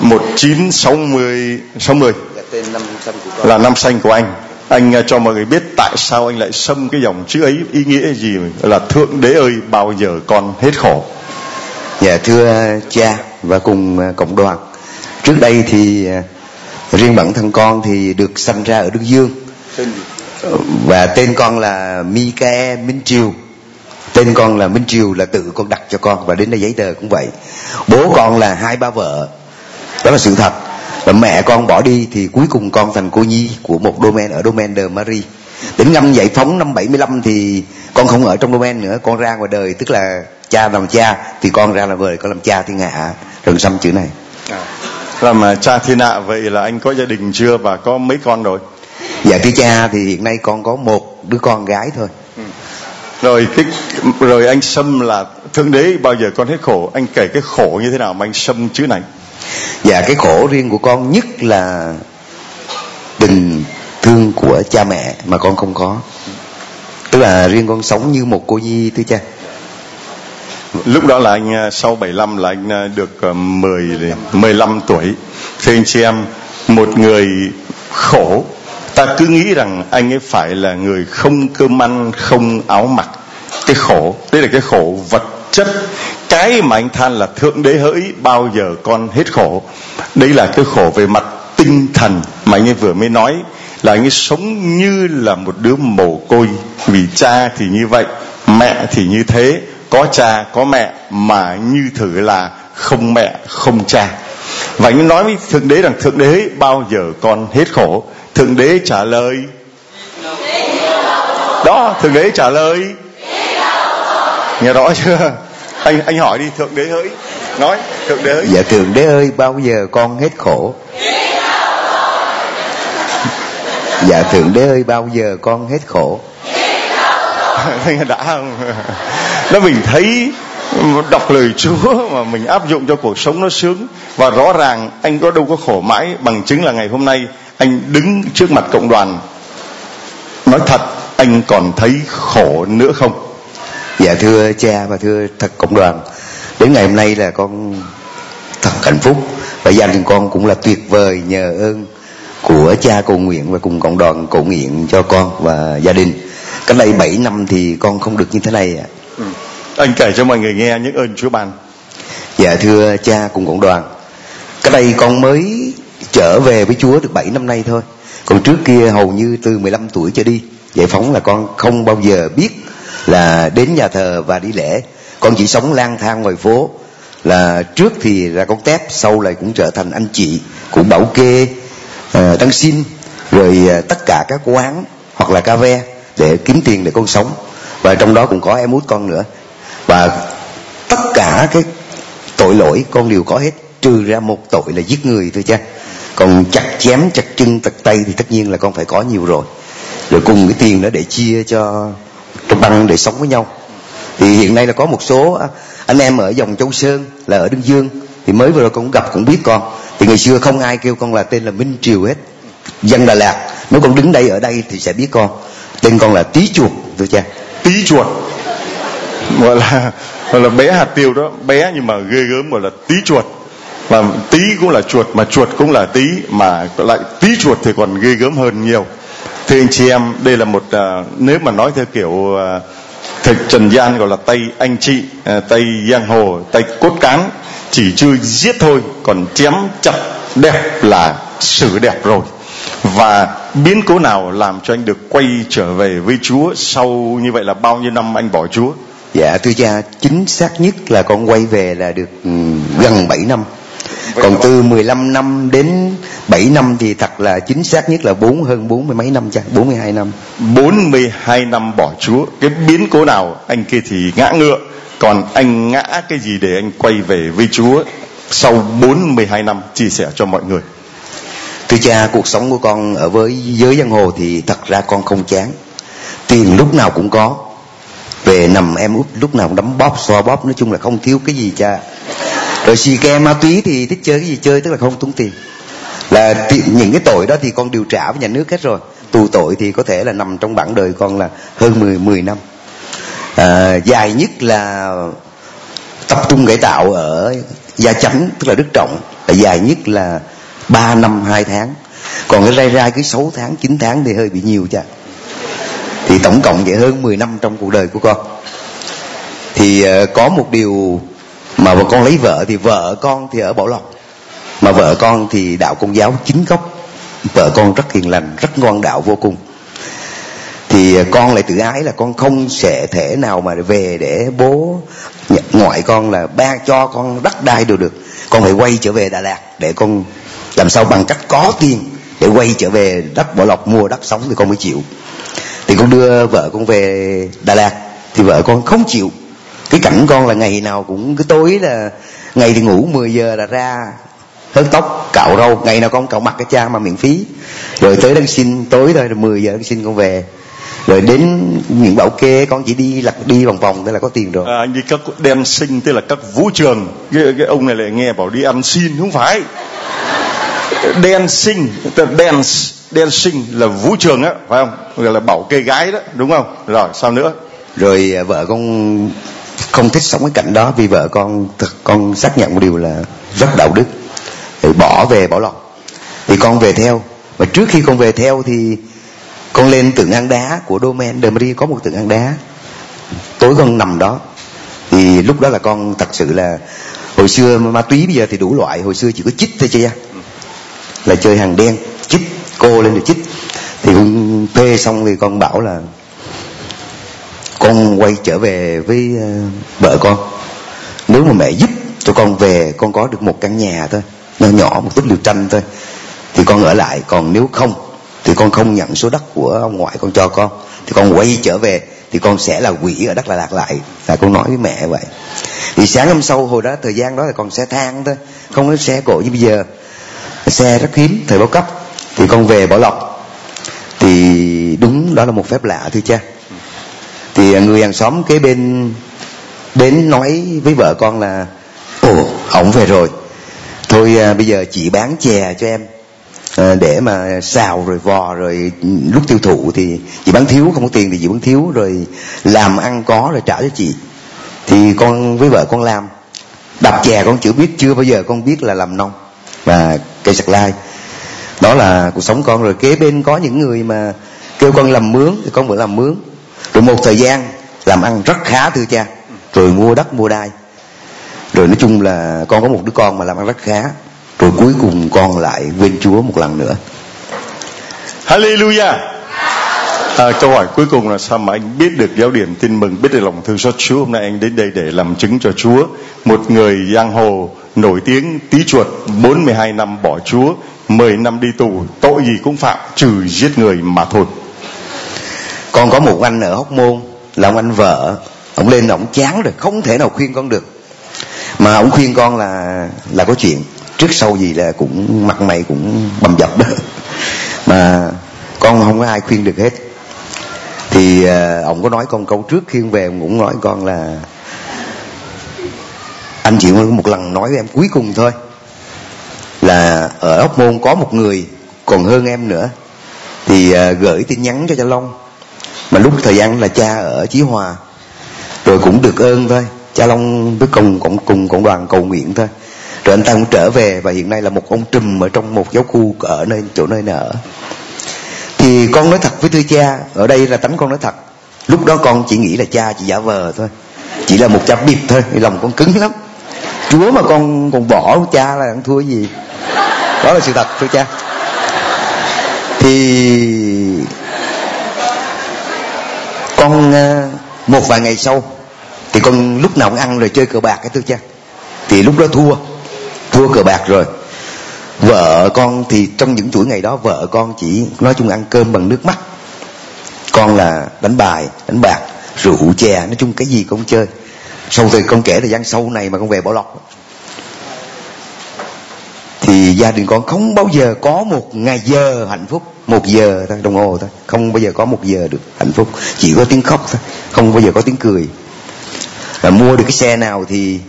1960 60 tên năm xanh của con. Là năm xanh của anh. Anh à, cho mọi người biết tại sao anh lại xâm cái dòng chữ ấy ý nghĩa gì là thượng đế ơi bao giờ con hết khổ? Dạ thưa cha và cùng à, cộng đoàn. Trước đây thì à, riêng bản thân con thì được sanh ra ở Đức Dương. Và tên con là Mikae Minh Triều tên con là Minh Triều là tự con đặt cho con và đến đây giấy tờ cũng vậy. Bố con là hai ba vợ. Đó là sự thật. Và mẹ con bỏ đi thì cuối cùng con thành cô nhi của một domain ở domain de Marie. Đến năm giải phóng năm 75 thì con không ở trong domain nữa. Con ra ngoài đời tức là cha làm cha thì con ra là vời con làm cha thiên hạ rừng xăm chữ này. Làm à, cha thiên hạ vậy là anh có gia đình chưa và có mấy con rồi? Dạ thưa cha thì hiện nay con có một đứa con gái thôi rồi cái rồi anh xâm là thượng đế bao giờ con hết khổ? Anh kể cái khổ như thế nào mà anh xâm chữ này? Dạ cái khổ riêng của con nhất là tình thương của cha mẹ mà con không có. Tức là riêng con sống như một cô nhi thưa cha. Lúc đó là anh à, sau 75 là anh à, được à, 10 đến 15 tuổi. Thưa anh chị em một người khổ ta cứ nghĩ rằng anh ấy phải là người không cơm ăn, không áo mặc. Cái khổ đây là cái khổ vật chất. Cái mà anh than là thượng đế hỡi, bao giờ con hết khổ. Đấy là cái khổ về mặt tinh thần mà anh ấy vừa mới nói, là anh ấy sống như là một đứa mồ côi. Vì cha thì như vậy, mẹ thì như thế. Có cha, có mẹ, mà như thử là không mẹ, không cha. Và anh ấy nói với thượng đế rằng, thượng đế bao giờ con hết khổ thượng đế trả lời. Đó thượng đế trả lời. Nghe rõ chưa? Anh anh hỏi đi thượng đế hỡi nói thượng đế hỡi dạ thượng đế ơi bao giờ con hết khổ? Dạ thượng đế ơi bao giờ con hết khổ? Thấy <laughs> đã. Không nó mình thấy đọc lời Chúa mà mình áp dụng cho cuộc sống nó sướng. Và rõ ràng anh có đâu có khổ mãi bằng chứng là ngày hôm nay anh đứng trước mặt cộng đoàn. Nói thật anh còn thấy khổ nữa không? Dạ thưa cha và thưa thật cộng đoàn. Đến ngày hôm nay là con thật hạnh phúc. Và gia đình con cũng là tuyệt vời nhờ ơn của cha cầu nguyện và cùng cộng đoàn cầu nguyện cho con và gia đình. Cách đây 7 năm thì con không được như thế này ạ. Ừ. anh kể cho mọi người nghe những ơn Chúa ban. Dạ thưa cha cùng cộng đoàn. Cách đây con mới trở về với Chúa được 7 năm nay thôi. Còn trước kia hầu như từ 15 tuổi trở đi, giải phóng là con không bao giờ biết là đến nhà thờ và đi lễ. Con chỉ sống lang thang ngoài phố. Là trước thì ra con tép, sau lại cũng trở thành anh chị cũng bảo kê ờ, tăng đăng xin, rồi ờ, tất cả các quán hoặc là cà ve để kiếm tiền để con sống. Và trong đó cũng có em út con nữa. Và tất cả cái tội lỗi con đều có hết, trừ ra một tội là giết người thôi cha còn chặt chém, chặt chân, chặt tay thì tất nhiên là con phải có nhiều rồi. Rồi cùng cái tiền đó để chia cho trong băng để sống với nhau. Thì hiện nay là có một số à, anh em ở dòng Châu Sơn là ở Đương Dương, thì mới vừa rồi con cũng gặp cũng biết con. Thì ngày xưa không ai kêu con là tên là Minh Triều hết. Dân Đà Lạt, nếu con đứng đây ở đây thì sẽ biết con. Tên con là Tí Chuột thưa cha. Tí chuột. Gọi là gọi là bé hạt tiêu đó. Bé nhưng mà ghê gớm gọi là tí chuột và tí cũng là chuột mà chuột cũng là tí mà lại tí chuột thì còn ghê gớm hơn nhiều. Thưa anh chị em đây là một à, nếu mà nói theo kiểu à, thực trần gian gọi là tay anh chị à, tay giang hồ tay cốt cán chỉ chưa giết thôi còn chém chặt đẹp là xử đẹp rồi. Và biến cố nào làm cho anh được quay trở về với Chúa sau như vậy là bao nhiêu năm anh bỏ Chúa? Dạ thưa cha chính xác nhất là con quay về là được ừ, gần 7 năm còn từ 15 năm đến 7 năm thì thật là chính xác nhất là bốn hơn bốn mươi mấy năm cha 42 năm. 42 năm bỏ Chúa. Cái biến cố nào anh kia thì ngã ngựa. Còn anh ngã cái gì để anh quay về với Chúa sau 42 năm? Chia sẻ cho mọi người. Thưa cha cuộc sống của con ở với giới giang hồ thì thật ra con không chán. Tiền lúc nào cũng có. Về nằm em út lúc nào cũng đấm bóp xoa bóp nói chung là không thiếu cái gì cha rồi xì ke ma túy thì thích chơi cái gì chơi tức là không tốn tiền. Là những cái tội đó thì con điều trả với nhà nước hết rồi. Tù tội thì có thể là nằm trong bản đời con là hơn 10 10 năm. À, dài nhất là tập trung cải tạo ở gia chánh tức là đức trọng. Là dài nhất là 3 năm 2 tháng. Còn cái rai rai cứ 6 tháng 9 tháng thì hơi bị nhiều cha thì tổng cộng vậy hơn 10 năm trong cuộc đời của con. Thì ờ, có một điều mà con lấy vợ thì vợ con thì ở bảo lộc. Mà vợ con thì đạo công giáo chính gốc. Vợ con rất hiền lành, rất ngoan đạo vô cùng. Thì con lại tự ái là con không sẽ thể nào mà về để bố ngoại con là ba cho con đất đai đều được. Con phải quay trở về Đà Lạt để con làm sao bằng cách có tiền để quay trở về đất Bảo Lộc mua đất sống thì con mới chịu. Thì con đưa vợ con về Đà Lạt thì vợ con không chịu cái cảnh con là ngày nào cũng cái tối là ngày thì ngủ 10 giờ là ra hớt tóc cạo râu. Ngày nào con cạo mặt cái cha mà miễn phí. Rồi tới đang xin tối thôi rồi 10 giờ đang xin con về. Rồi đến những bảo kê con chỉ đi lặt đi vòng vòng thế là có tiền rồi. À, anh đi các đen sinh tức là các vũ trường. Cái, cái ông này lại nghe bảo đi ăn xin không phải. Dancing tức là dance dancing là vũ trường á phải không? Gọi là bảo kê gái đó đúng không? Rồi sao nữa? Rồi à, vợ con không thích sống cái cảnh đó vì vợ con thật con xác nhận một điều là rất đạo đức. Thì bỏ về, bỏ lọt. Thì con về theo. Và trước khi con về theo thì con lên tượng hang đá của Domain de Marie, có một tượng hang đá. Tối con nằm đó. Thì lúc đó là con thật sự là hồi xưa ma túy bây giờ thì đủ loại. Hồi xưa chỉ có chích thôi chứ là chơi hàng đen. Chích, cô lên để chích. Thì con thuê xong thì con bảo là con quay trở về với ờ, vợ con. Nếu mà mẹ giúp cho con về, con có được một căn nhà thôi, nhỏ nhỏ, một túp liều tranh thôi, thì con ở lại. Còn nếu không, thì con không nhận số đất của ông ngoại con cho con. Thì con quay trở về, thì con sẽ là quỷ ở đất là lạc lại. Là con nói với mẹ vậy. Thì sáng hôm sau, hồi đó thời gian đó là con xe than thôi, không có xe cộ như bây giờ. Xe rất hiếm, thời bao cấp. Thì con về bảo lộc. Thì đúng đó là một phép lạ thưa cha thì người hàng xóm kế bên đến nói với vợ con là ồ ổng về rồi. Thôi à, bây giờ chị bán chè cho em à, để mà xào rồi vò rồi lúc tiêu thụ thì chị bán thiếu không có tiền thì chị bán thiếu rồi làm ăn có rồi trả cho chị. Thì con với vợ con làm. Đập chè con chưa biết chưa bao giờ con biết là làm nông và cây sạc lai. Đó là cuộc sống con. Rồi kế bên có những người mà kêu con làm mướn thì con vẫn làm mướn rồi một thời gian làm ăn rất khá thưa cha. Rồi mua đất mua đai. Rồi nói chung là con có một đứa con mà làm ăn rất khá. Rồi cuối cùng con lại quên Chúa một lần nữa. Hallelujah. À, câu hỏi cuối cùng là sao mà anh biết được giáo điểm tin mừng, biết được lòng thương xót Chúa? Hôm nay anh đến đây để làm chứng cho Chúa. Một người giang hồ nổi tiếng tí chuột 42 năm bỏ Chúa, 10 năm đi tù, tội gì cũng phạm trừ giết người mà thôi. Con có một anh ở Hóc Môn là ông anh vợ, ông lên ông chán rồi, không thể nào khuyên con được. Mà ông khuyên con là là có chuyện, trước sau gì là cũng mặt mày cũng bầm dập đó. <laughs> Mà con không có ai khuyên được hết. Thì uh, ông có nói con câu trước khi về ông cũng nói con là anh chị một lần nói với em cuối cùng thôi. Là ở ốc môn có một người còn hơn em nữa. Thì uh, gửi tin nhắn cho cha long mà lúc thời gian là cha ở chí hòa, rồi cũng được ơn thôi. Cha long với cùng, cũng cùng cộng đoàn cầu nguyện thôi. Rồi anh ta cũng trở về và hiện nay là một ông trùm ở trong một giáo khu ở nơi, chỗ nơi nở thì con nói thật với thưa cha, ở đây là tánh con nói thật. Lúc đó con chỉ nghĩ là cha chỉ giả vờ thôi. Chỉ là một cha bịp thôi lòng con cứng lắm. Chúa mà con còn bỏ cha là ăn thua gì? Đó là sự thật, thưa cha. Thì con ờ, một vài ngày sau, thì con lúc nào cũng ăn rồi chơi cờ bạc cái thứ cha thì lúc đó thua thua cờ bạc rồi. Vợ con thì trong những chuỗi ngày đó, vợ con chỉ nói chung ăn cơm bằng nước mắt. Con là đánh bài, đánh bạc, rượu, chè, nói chung cái gì con chơi. Sau thì con kể thời gian sau này mà con về bỏ lọc thì gia đình con không bao giờ có một ngày giờ hạnh phúc một giờ thôi đồng hồ thôi. Không bao giờ có một giờ được hạnh phúc. Chỉ có tiếng khóc thôi không bao giờ có tiếng cười. Và mua được cái xe nào thì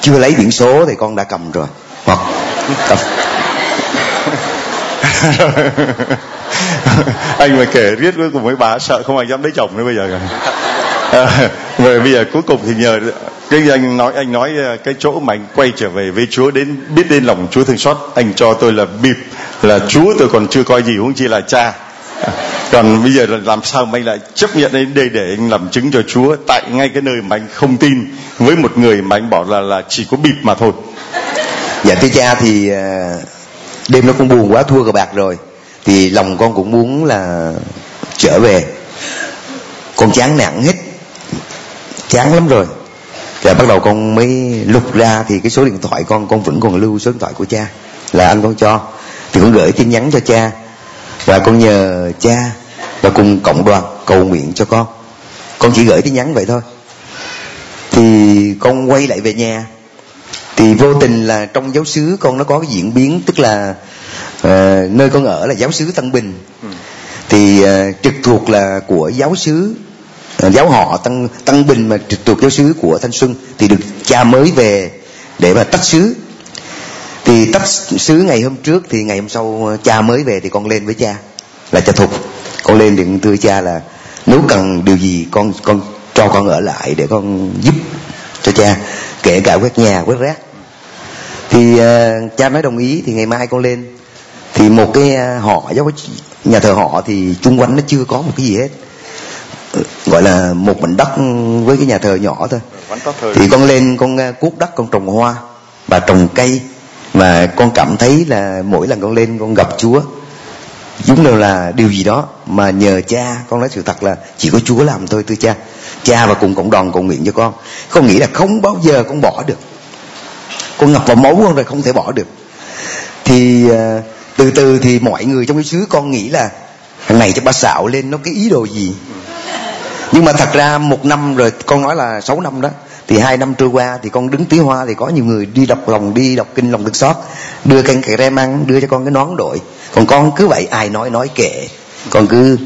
chưa lấy biển số thì con đã cầm rồi. Hoặc cầm. <laughs> Anh mà kể riết cuối cùng với bà sợ không ai dám lấy chồng nữa bây giờ. <laughs> À, rồi bây giờ cuối cùng thì nhờ cái anh nói anh nói à, cái chỗ mà anh quay trở về với Chúa đến, biết đến lòng Chúa thương xót, anh cho tôi là bịp, là Chúa, tôi còn chưa coi gì huống chi là cha. Còn bây giờ là làm sao mà anh lại chấp nhận đến đây để anh làm chứng cho Chúa? Tại ngay cái nơi mà anh không tin, với một người mà anh bảo là là chỉ có bịp mà thôi. Dạ thưa cha thì à, đêm nó cũng buồn quá, thua cờ bạc rồi. Thì lòng con cũng muốn là trở về. Con chán nản hết. Chán lắm rồi rồi bắt đầu con mới lục ra thì cái số điện thoại con con vẫn còn lưu số điện thoại của cha là anh con cho. Thì con gửi tin nhắn cho cha. Và con nhờ cha và cùng cộng đoàn cầu nguyện cho con. Con chỉ gửi tin nhắn vậy thôi. Thì con quay lại về nhà. Thì vô tình là trong giáo xứ con nó có cái diễn biến tức là uh, nơi con ở là giáo xứ Tân Bình. Thì uh, trực thuộc là của giáo xứ giáo họ tăng tăng Bình mà trực thuộc giáo xứ của Thanh Xuân thì được cha mới về để mà tách xứ. Thì tách xứ ngày hôm trước thì ngày hôm sau ờ, cha mới về thì con lên với cha là cha thục. Con lên điện thưa cha là nếu cần điều gì con con cho con ở lại để con giúp cho cha kể cả quét nhà quét rác. Thì uh, cha nói đồng ý thì ngày mai con lên. Thì một cái uh, họ giáo nhà thờ họ thì chung quanh nó chưa có một cái gì hết gọi là một mảnh đất với cái nhà thờ nhỏ thôi. Thì con lên con uh, cuốc đất con trồng hoa và trồng cây. Và con cảm thấy là mỗi lần con lên con gặp Chúa giống như là điều gì đó mà nhờ cha con nói sự thật là chỉ có Chúa làm thôi thưa cha. Cha và cùng cộng đoàn cầu nguyện cho con. Con nghĩ là không bao giờ con bỏ được. Con ngập vào máu con rồi không thể bỏ được. Thì uh, từ từ thì mọi người trong cái xứ con nghĩ là thằng này cho ba xạo lên nó cái ý đồ gì nhưng mà thật ra một năm rồi, con nói là sáu năm đó, thì hai năm trôi qua thì con đứng tí hoa thì có nhiều người đi đọc lòng, đi đọc kinh lòng được xót, đưa canh cái rem ăn, đưa cho con cái nón đội. Còn con cứ vậy, ai nói nói kệ. Con cứ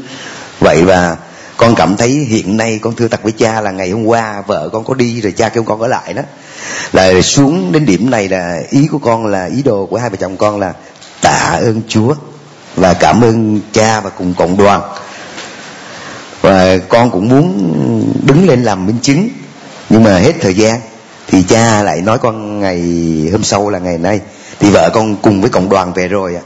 vậy và con cảm thấy hiện nay con thưa thật với cha là ngày hôm qua vợ con có đi rồi cha kêu con ở lại đó. Là xuống đến điểm này là ý của con là, ý đồ của hai vợ chồng con là tạ ơn chúa và cảm ơn cha và cùng cộng đoàn con cũng muốn đứng lên làm minh chứng nhưng mà hết thời gian thì cha lại nói con ngày hôm sau là ngày nay thì vợ con cùng với cộng đoàn về rồi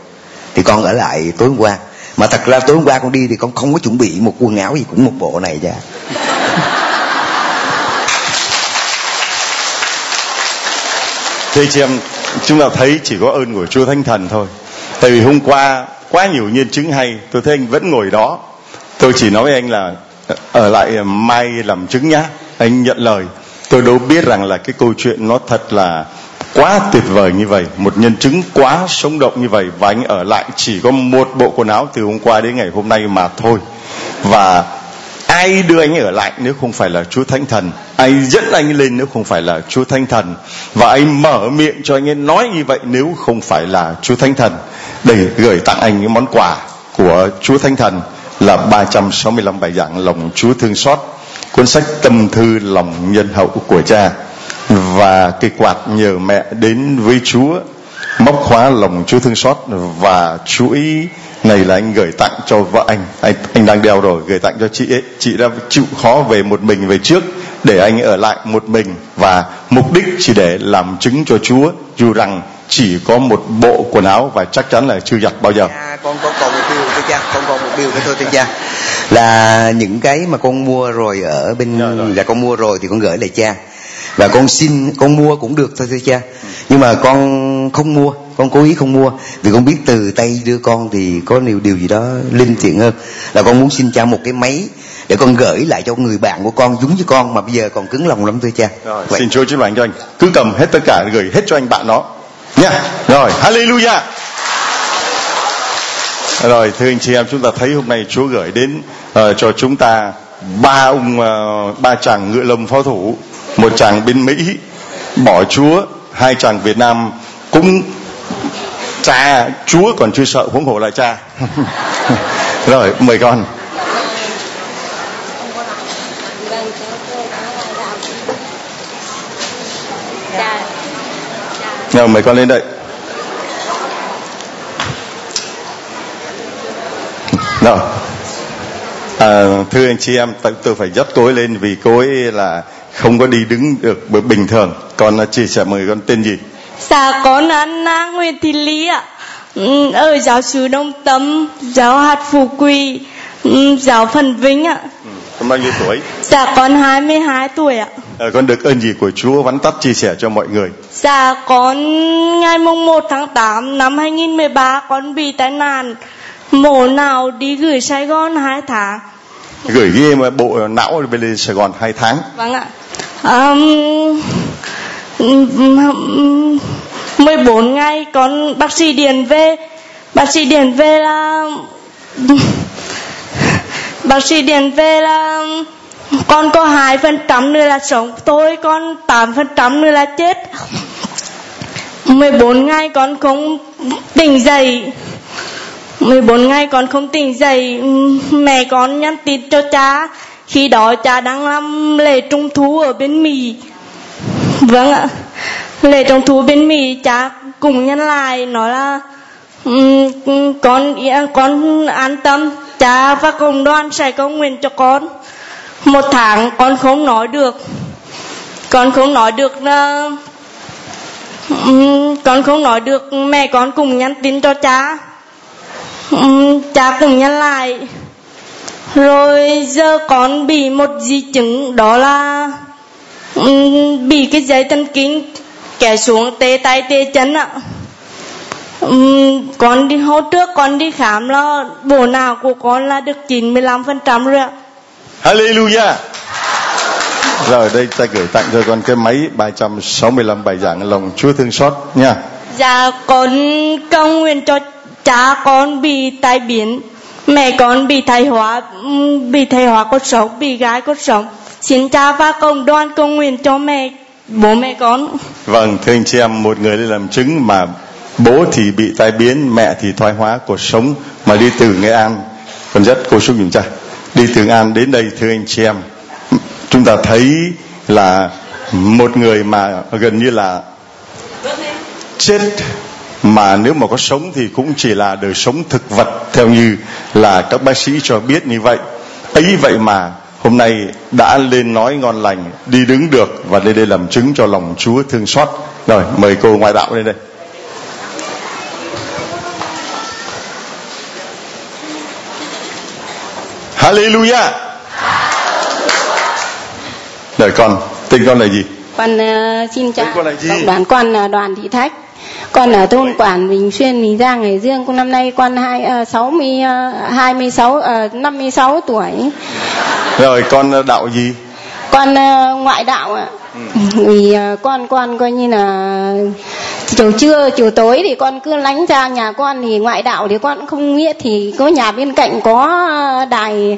thì con ở lại tối hôm qua mà thật ra tối hôm qua con đi thì con không có chuẩn bị một quần áo gì cũng một bộ này cha Thưa chị em, chúng ta thấy chỉ có ơn của Chúa Thánh Thần thôi. Tại vì hôm qua quá nhiều nhân chứng hay, tôi thấy anh vẫn ngồi đó. Tôi chỉ nói với anh là ở lại ờ, mai làm chứng nhá. Anh nhận lời. Tôi đâu biết rằng là cái câu chuyện nó thật là quá tuyệt vời như vậy, một nhân chứng quá sống động như vậy và anh ở lại chỉ có một bộ quần áo từ hôm qua đến ngày hôm nay mà thôi. Và ai đưa anh ở lại nếu không phải là Chúa Thánh Thần? Ai dẫn anh lên nếu không phải là Chúa Thánh Thần? Và anh mở miệng cho anh ấy nói như vậy nếu không phải là Chúa Thánh Thần. Để gửi tặng anh những món quà của Chúa Thánh Thần là 365 bài giảng lòng Chúa thương xót, cuốn sách tâm thư lòng nhân hậu của cha. Và cái quạt nhờ mẹ đến với Chúa, móc khóa lòng Chúa thương xót và chuỗi này là anh gửi tặng cho vợ anh. Anh anh đang đeo rồi gửi tặng cho chị ấy. Chị đã chịu khó về một mình về trước để anh ở lại một mình. Và mục đích chỉ để làm chứng cho Chúa dù rằng chỉ có một bộ quần áo và chắc chắn là chưa giặt bao giờ. À, con có còn một điều thưa cha, con còn một điều nữa thôi thưa cha. Là những cái mà con mua rồi ở bên dạ, là con mua rồi thì con gửi lại cha và con xin con mua cũng được thôi thưa cha. Nhưng mà con không mua con cố ý không mua. Vì con biết từ tay đưa con thì có điều điều gì đó linh thiện hơn. Là con muốn xin cha một cái máy để con gửi lại cho người bạn của con giống như con mà bây giờ còn cứng lòng lắm thưa cha. Rồi, xin chúa chúc lành cho anh. Cứ cầm hết tất cả gửi hết cho anh bạn đó nha. Rồi hallelujah. Rồi thưa anh chị em chúng ta thấy hôm nay Chúa gửi đến uh, cho chúng ta ba ông uh, ba chàng ngựa lông pháo thủ một chàng bên Mỹ bỏ Chúa hai chàng Việt Nam cũng cha Chúa còn chưa sợ huống hồ là cha. <laughs> Rồi mời con. Rồi mời con lên đây. Rồi à, thưa anh chị em tôi, tôi phải dắt cô ấy lên vì cô ấy là không có đi đứng được bình thường. Con chia sẻ mời con tên gì? Dạ con Anna Nguyễn Thị Lý ạ. Ừ, ở giáo sứ Đông Tâm giáo hạt Phú Quỳ ừ, giáo Phần Vinh ạ. Ừ, con bao nhiêu tuổi? Dạ con 22 tuổi ạ. À, con được ơn gì của Chúa vắn tắt chia sẻ cho mọi người? Dạ con ngày mùng 1 tháng 8 năm 2013 con bị tai nạn. Mổ nào đi gửi Sài Gòn 2 tháng. Gửi ghi mà bộ não về lên Sài Gòn 2 tháng. Vâng ạ um, 14 ngày con bác sĩ điền về bác sĩ điền về là <laughs> bác sĩ điền về là con có hai phần trăm nữa là sống tôi con tám phần trăm nữa là chết. 14 ngày con không tỉnh dậy. 14 ngày con không tỉnh dậy. Mẹ con nhắn tin cho cha khi đó cha đang làm lễ trung thu ở bên Mỹ. Vâng ạ. Lễ trung thu bên Mỹ cha cùng nhân lại nói là um, con à, con an tâm. Cha và cộng đoàn sẽ cầu nguyện cho con. Một tháng con không nói được. Con không nói được uh, um, con không nói được. Mẹ con cùng nhắn tin cho cha. Um, cha cùng nhân lại rồi giờ con bị một di chứng đó là um, bị cái dây thần kinh kẻ xuống tê tay tê chân ạ. Um, con đi hôm trước con đi khám là bộ nào của con là được 95% rồi ạ. Hallelujah. Rồi đây ta gửi tặng cho con cái máy 365 bài giảng lòng Chúa thương xót nha. Dạ con cầu nguyện cho cha con bị tai biến mẹ con bị thay hóa bị thay hóa cốt sống bị gái cốt sống. Xin cha và cộng đoàn cầu nguyện cho mẹ bố mẹ con. Vâng thưa anh chị em một người lên làm chứng mà bố thì bị tai biến mẹ thì thoái hóa cuộc sống mà đi từ nghệ an. Con rất cô xúc dùm cha đi từ nghệ an đến đây thưa anh chị em chúng ta thấy là một người mà gần như là chết mà nếu mà có sống thì cũng chỉ là đời sống thực vật, theo như là các bác sĩ cho biết như vậy. Ấy vậy mà hôm nay đã lên nói ngon lành, đi đứng được và lên đây làm chứng cho lòng Chúa thương xót. Rồi, mời cô ngoại đạo lên đây. Hallelujah! Đời con, tên con là gì? Con uh, xin chào gì? đoàn con là đoàn thị thách. Con ở thôn quản bình xuyên bình giang hải dương. Con năm nay con hai uh, sáu mươi hai mươi sáu năm mươi sáu tuổi. Rồi con đạo gì? Con uh, ngoại đạo ạ. Ừ. vì uh, con con coi như là chiều trưa chiều tối thì con cứ lánh ra nhà con. Thì ngoại đạo thì con không biết thì có nhà bên cạnh có đài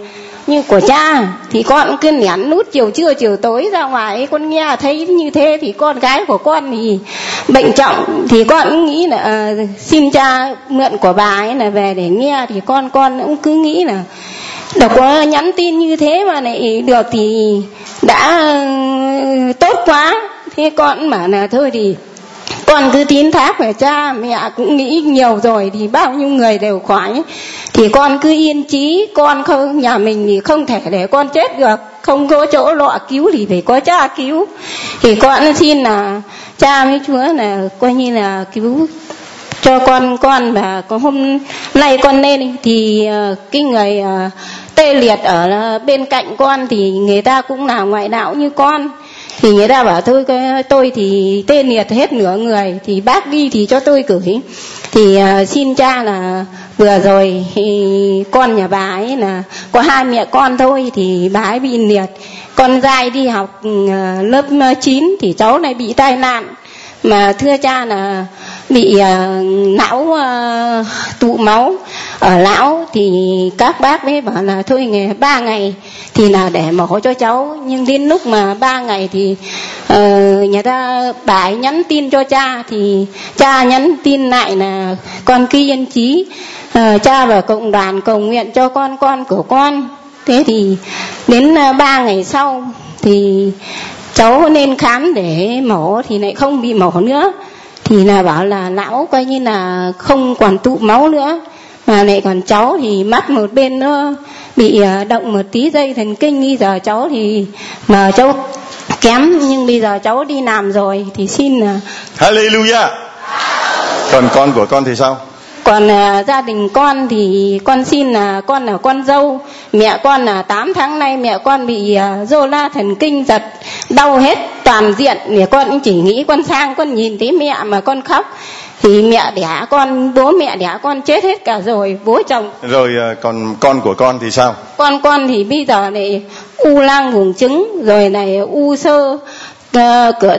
như của cha thì con cứ nén nút chiều trưa chiều tối ra ngoài. Con nghe thấy như thế thì con gái của con thì bệnh trọng. Thì con nghĩ là uh, xin cha mượn của bà ấy là về để nghe. Thì con con cũng cứ nghĩ là đâu có nhắn tin như thế mà lại được thì đã uh, tốt quá. Thế con bảo là thôi thì con cứ tín thác về cha, mẹ cũng nghĩ nhiều rồi, thì bao nhiêu người đều khỏi thì con cứ yên chí, con không, nhà mình thì không thể để con chết được. Không có chỗ lọ cứu thì phải có cha cứu. Thì con xin là cha với chúa là coi như là cứu cho con con và có hôm nay con lên thì ờ, cái người ờ, tê liệt ở bên cạnh con thì người ta cũng là ngoại đạo như con thì người ta bảo thôi tôi thì tê liệt hết nửa người thì bác đi thì cho tôi gửi. Thì uh, xin cha là vừa rồi thì con nhà bà ấy là có hai mẹ con thôi thì bà ấy bị liệt. Con dai đi học uh, lớp 9 thì cháu này bị tai nạn. Mà thưa cha là bị uh, não uh, tụ máu ở lão thì các bác mới bảo là thôi ngày ba ngày thì là để mổ cho cháu. Nhưng đến lúc mà ba ngày thì uh, nhà ta bà ấy nhắn tin cho cha thì cha nhắn tin lại là con kia yên trí uh, ờ, cha và cộng đoàn cầu nguyện cho con con của con. Thế thì đến uh, ba ngày sau thì cháu nên khám để mổ thì lại không bị mổ nữa thì là bảo là não coi như là không còn tụ máu nữa. Mà lại còn cháu thì mắt một bên nó bị ờ, động một tí, dây thần kinh. Bây giờ cháu thì, mà cháu kém, nhưng bây giờ cháu đi làm rồi thì xin là Hallelujah. Còn con của con thì sao? Còn uh, gia đình con thì con xin là con là con dâu. Mẹ con là 8 tháng nay mẹ con bị uh, rô la thần kinh giật đau hết toàn diện. Thì con cũng chỉ nghĩ con sang con nhìn thấy mẹ mà con khóc. Thì mẹ đẻ con bố mẹ đẻ con chết hết cả rồi bố chồng. Rồi uh, còn con của con thì sao? Con con thì bây giờ này u lang buồng trứng rồi này u sơ uh, cửa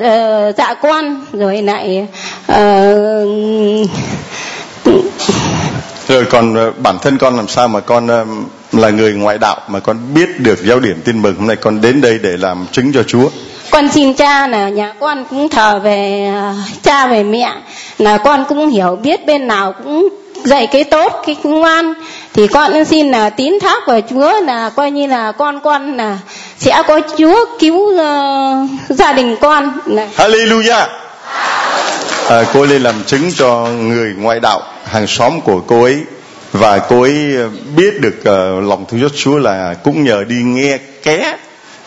uh, dạ con rồi lại uh, rồi còn ờ, bản thân con làm sao mà con ờ, là người ngoại đạo mà con biết được giáo điểm tin mừng? Hôm nay con đến đây để làm chứng cho Chúa. Con xin cha là nhà con cũng thờ về ờ, cha về mẹ. Là con cũng hiểu biết bên nào cũng dạy cái tốt cái ngoan. Thì con xin là tín thác vào Chúa là coi như là con con là sẽ có Chúa cứu uh, gia đình con. Hallelujah à, cô lên làm chứng cho người ngoại đạo hàng xóm của cô ấy. Và cô ấy ờ, biết được uh, lòng thương xót Chúa là cũng nhờ đi nghe ké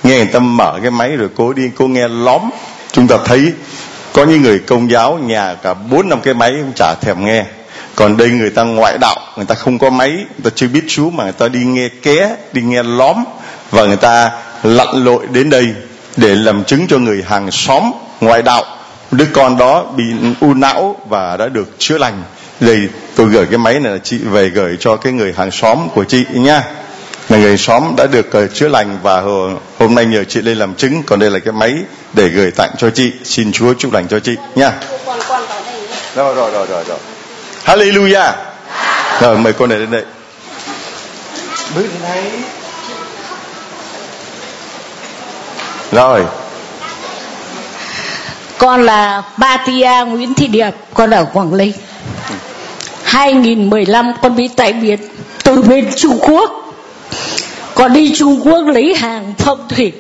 nghe người ta mở cái máy rồi cô đi cô nghe lóm chúng ta thấy có những người công giáo nhà cả bốn năm cái máy cũng chả thèm nghe. Còn đây người ta ngoại đạo người ta không có máy người ta chưa biết Chúa mà người ta đi nghe ké đi nghe lóm và người ta lặn lội đến đây để làm chứng cho người hàng xóm ngoại đạo đứa con đó bị u não và đã được chữa lành. Đây tôi gửi cái máy này là chị về gửi cho cái người hàng xóm của chị nha. Là người xóm đã được uh, chữa lành và hôm nay nhờ chị lên làm chứng. Còn đây là cái máy để gửi tặng cho chị. Xin Chúa chúc lành cho chị nha. Rồi rồi rồi rồi rồi. Hallelujah. Rồi mời cô này đến đây. Bước đến đây rồi con là Batia Nguyễn Thị Điệp con ở Quảng Ninh. 2015 con bị tại biệt từ bên Trung Quốc. Con đi Trung Quốc lấy hàng phong thủy.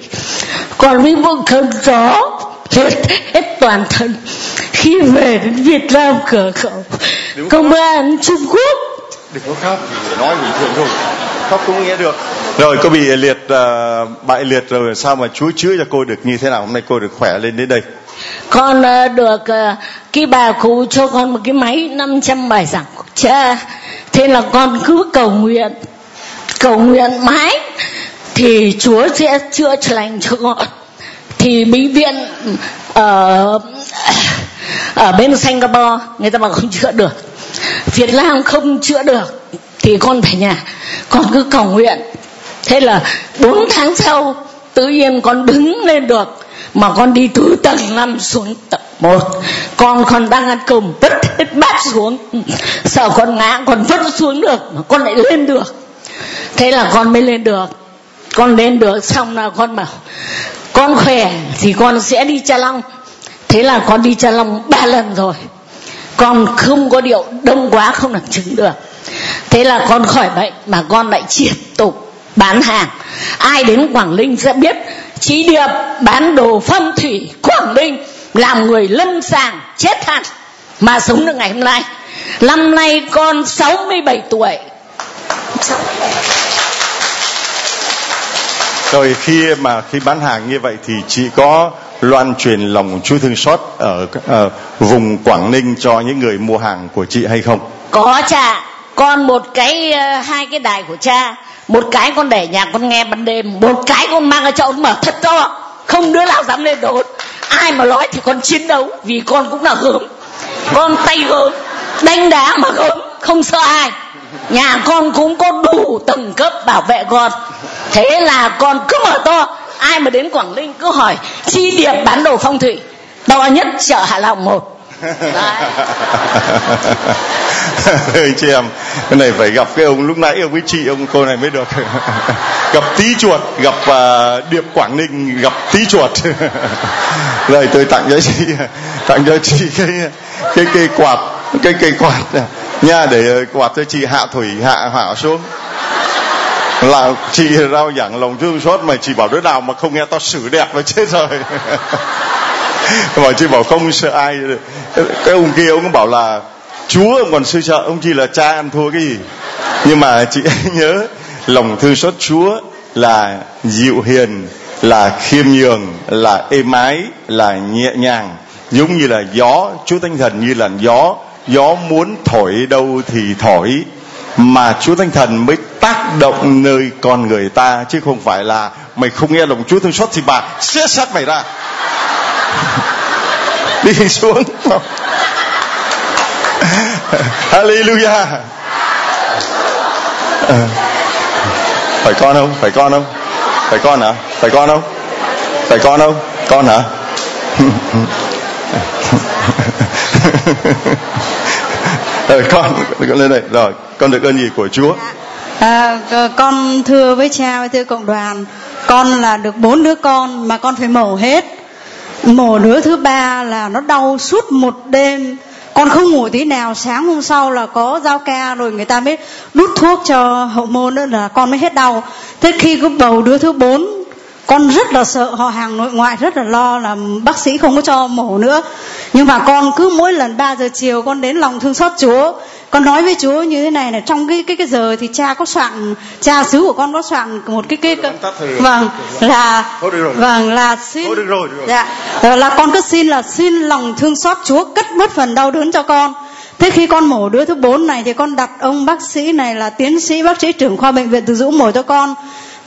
Còn với một cơn gió hết, hết toàn thân. Khi về đến Việt Nam cửa khẩu công an Trung Quốc. Đừng có khóc nói bình thường thôi. Khóc cũng nghe được. Rồi cô bị liệt uh, bại liệt rồi sao mà Chúa chữa cho cô được như thế nào? Hôm nay cô được khỏe lên đến đây con ờ, được ờ, cái bà cụ cho con một cái máy 500 bài giảng của cha. Thế là con cứ cầu nguyện cầu nguyện mãi, thì Chúa sẽ chữa lành cho con. Thì bệnh viện ở ở bên Singapore, người ta bảo không chữa được. Việt Nam không chữa được, thì con phải nhà. Con cứ cầu nguyện. Thế là 4 tháng sau, tự nhiên con đứng lên được mà con đi từ tầng 5 xuống tầng 1 con còn đang ăn cơm, vứt hết bát xuống. Sợ con ngã, con vứt xuống được, mà con lại lên được. Thế là con mới lên được. Con lên được, xong là con bảo, con khỏe thì con sẽ đi cha long. Thế là con đi cha long ba lần rồi. Con không có điệu đông quá, không làm chứng được. Thế là con khỏi bệnh, mà con lại tiếp tục bán hàng. Ai đến quảng ninh sẽ biết chị điệp bán đồ phong thủy quảng ninh làm người lâm sàng chết hẳn. Mà sống được ngày hôm nay. Năm nay con 67 tuổi. Rồi khi mà khi bán hàng như vậy thì chị có loan truyền lòng Chúa thương xót ở uh, vùng Quảng Ninh cho những người mua hàng của chị hay không? Có cha, con một cái uh, hai cái đài của cha, một cái con để nhà con nghe ban đêm, một cái con mang ở chậu mở thật to, không đứa nào dám lên đốt. Ai mà nói thì con chiến đấu vì con cũng là gớm, con tay gớm, đánh đá mà gớm, không sợ ai. Nhà con cũng có đủ tầng cấp bảo vệ con. Thế là con cứ mở to, ai mà đến Quảng Ninh cứ hỏi chi điệp bán đồ phong thủy to nhất chợ Hạ Long một <laughs> <laughs> anh chị em cái này phải gặp cái ông lúc nãy ông với chị ông cô này mới được. <laughs> Gặp tí chuột gặp uh, điệp quảng ninh gặp tí chuột. <laughs> Rồi tôi tặng cho chị tặng cho chị cái cái cây quạt cái cây quạt nha để ờ, quạt cho chị hạ thủy hạ hỏa xuống. Là chị rao giảng lòng thương xót mà chị bảo đứa nào mà không nghe tao xử đẹp là chết rồi. Mà chị bảo không sợ ai. Cái ông kia ông bảo là chúa ông còn sư sợ ông chỉ là cha ăn thua cái gì? Nhưng mà chị <laughs> nhớ, lòng thương xót chúa là dịu hiền, là khiêm nhường, là êm ái, là nhẹ nhàng. Giống như là gió, chúa Thánh thần như là gió gió muốn thổi đâu thì thổi. Mà Chúa Thánh Thần mới tác động nơi con người ta, chứ không phải là mày không nghe lòng Chúa thương xót thì bà sẽ sát mày ra. <laughs> Đi xuống. <laughs> Hallelujah. À. phải con không? Phải con không? Phải con hả? Phải con không? Phải con không? Con hả? <laughs> Rồi con con lên đây. Rồi con được ơn gì của Chúa? À, ờ, con thưa với cha với thưa cộng đoàn con là được bốn đứa con mà con phải mổ hết. Mổ đứa thứ ba là nó đau suốt một đêm con không ngủ tí nào, sáng hôm sau là có giao ca rồi người ta mới đút thuốc cho hậu môn nữa là con mới hết đau. Thế khi cứ bầu đứa thứ bốn, con rất là sợ, họ hàng nội ngoại rất là lo là bác sĩ không có cho mổ nữa. Nhưng mà con cứ mỗi lần 3 giờ chiều con đến lòng thương xót chúa con nói với chúa như thế này là trong cái cái cái giờ thì cha có soạn cha xứ của con có soạn một cái cái, cái vâng là vâng là xin dạ ờ, là con cứ xin là xin lòng thương xót chúa cất mất phần đau đớn cho con. Thế khi con mổ đứa thứ bốn này thì con đặt ông bác sĩ này là tiến sĩ bác sĩ trưởng khoa bệnh viện Từ Dũ mổ cho con.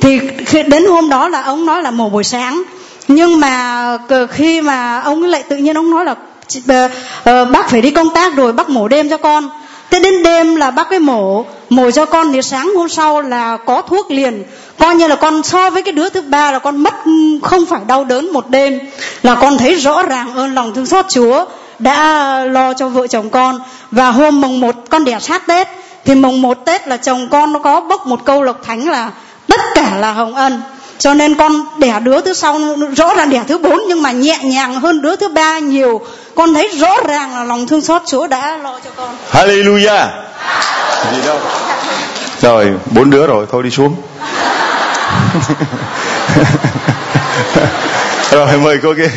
Thì khi đến hôm đó là ông nói là mổ buổi sáng. Nhưng mà khi mà ông lại tự nhiên ông nói là uh, bác phải đi công tác rồi bác mổ đêm cho con thế đến đêm là bác cái mổ mổ cho con thì sáng hôm sau là có thuốc liền. Coi như là con so với cái đứa thứ ba là con mất, không phải đau đớn một đêm. Là con thấy rõ ràng ơn lòng thương xót chúa đã lo cho vợ chồng con. Và hôm mùng một con đẻ sát tết, thì mùng một tết là chồng con nó có bốc một câu lộc thánh là tất cả là hồng ân cho nên con đẻ đứa thứ sau rõ ràng đẻ thứ bốn, nhưng mà nhẹ nhàng hơn đứa thứ ba nhiều. Con thấy rõ ràng là lòng thương xót chúa đã lo cho con. Hallelujah. Gì đâu. Rồi, bốn đứa rồi, thôi đi xuống. <laughs> Rồi, mời cô kia.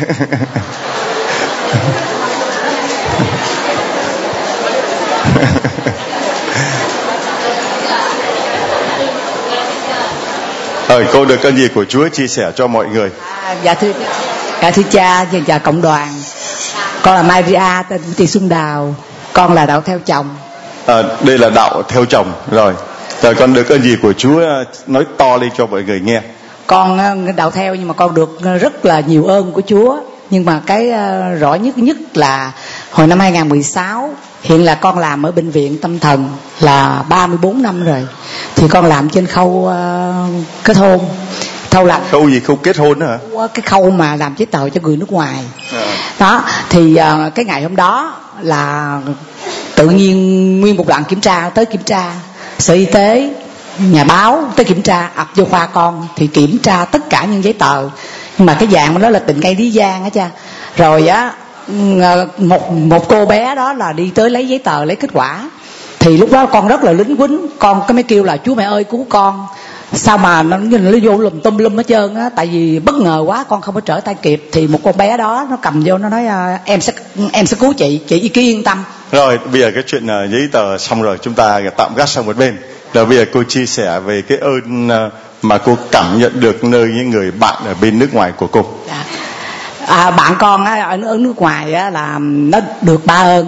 <laughs> Rồi cô được ơn gì của Chúa chia sẻ cho mọi người? À, dạ thưa dạ thưa cha và dạ cộng đoàn. Con là Maria tên Thị Xuân Đào. Con là đạo theo chồng. À, đây là đạo theo chồng rồi. Rồi con được ơn gì của Chúa nói to lên cho mọi người nghe. Con ờ, đạo theo nhưng mà con được rất là nhiều ơn của Chúa. Nhưng mà cái ờ, rõ nhất nhất là hồi năm 2016 hiện là con làm ở bệnh viện tâm thần là 34 năm rồi. Thì con làm trên khâu uh, kết hôn. Khâu là khâu gì? Khâu kết hôn hả? Cái khâu mà làm giấy tờ cho người nước ngoài. À. đó thì uh, cái ngày hôm đó là tự nhiên nguyên một đoàn kiểm tra tới kiểm tra. Sở y tế nhà báo tới kiểm tra ập vô khoa con thì kiểm tra tất cả những giấy tờ. Nhưng mà cái dạng đó là tình cây lý giang á cha. Rồi á một một cô bé đó là đi tới lấy giấy tờ lấy kết quả. Thì lúc đó con rất là lính quýnh. Con cái mới kêu là chú mẹ ơi cứu con. Sao mà nó nó vô lùm tum lum hết trơn á. Tại vì bất ngờ quá con không có trở tay kịp. Thì một con bé đó nó cầm vô nó nói à, em sẽ em sẽ cứu chị chị cứ yên tâm. Rồi bây giờ cái chuyện uh, giấy tờ xong rồi chúng ta tạm gác sang một bên. Là bây giờ cô chia sẻ về cái ơn mà cô cảm nhận được nơi những người bạn ở bên nước ngoài của cô. Dạ à, bạn con á, ở, ở nước ngoài á, là nó được ba ơn.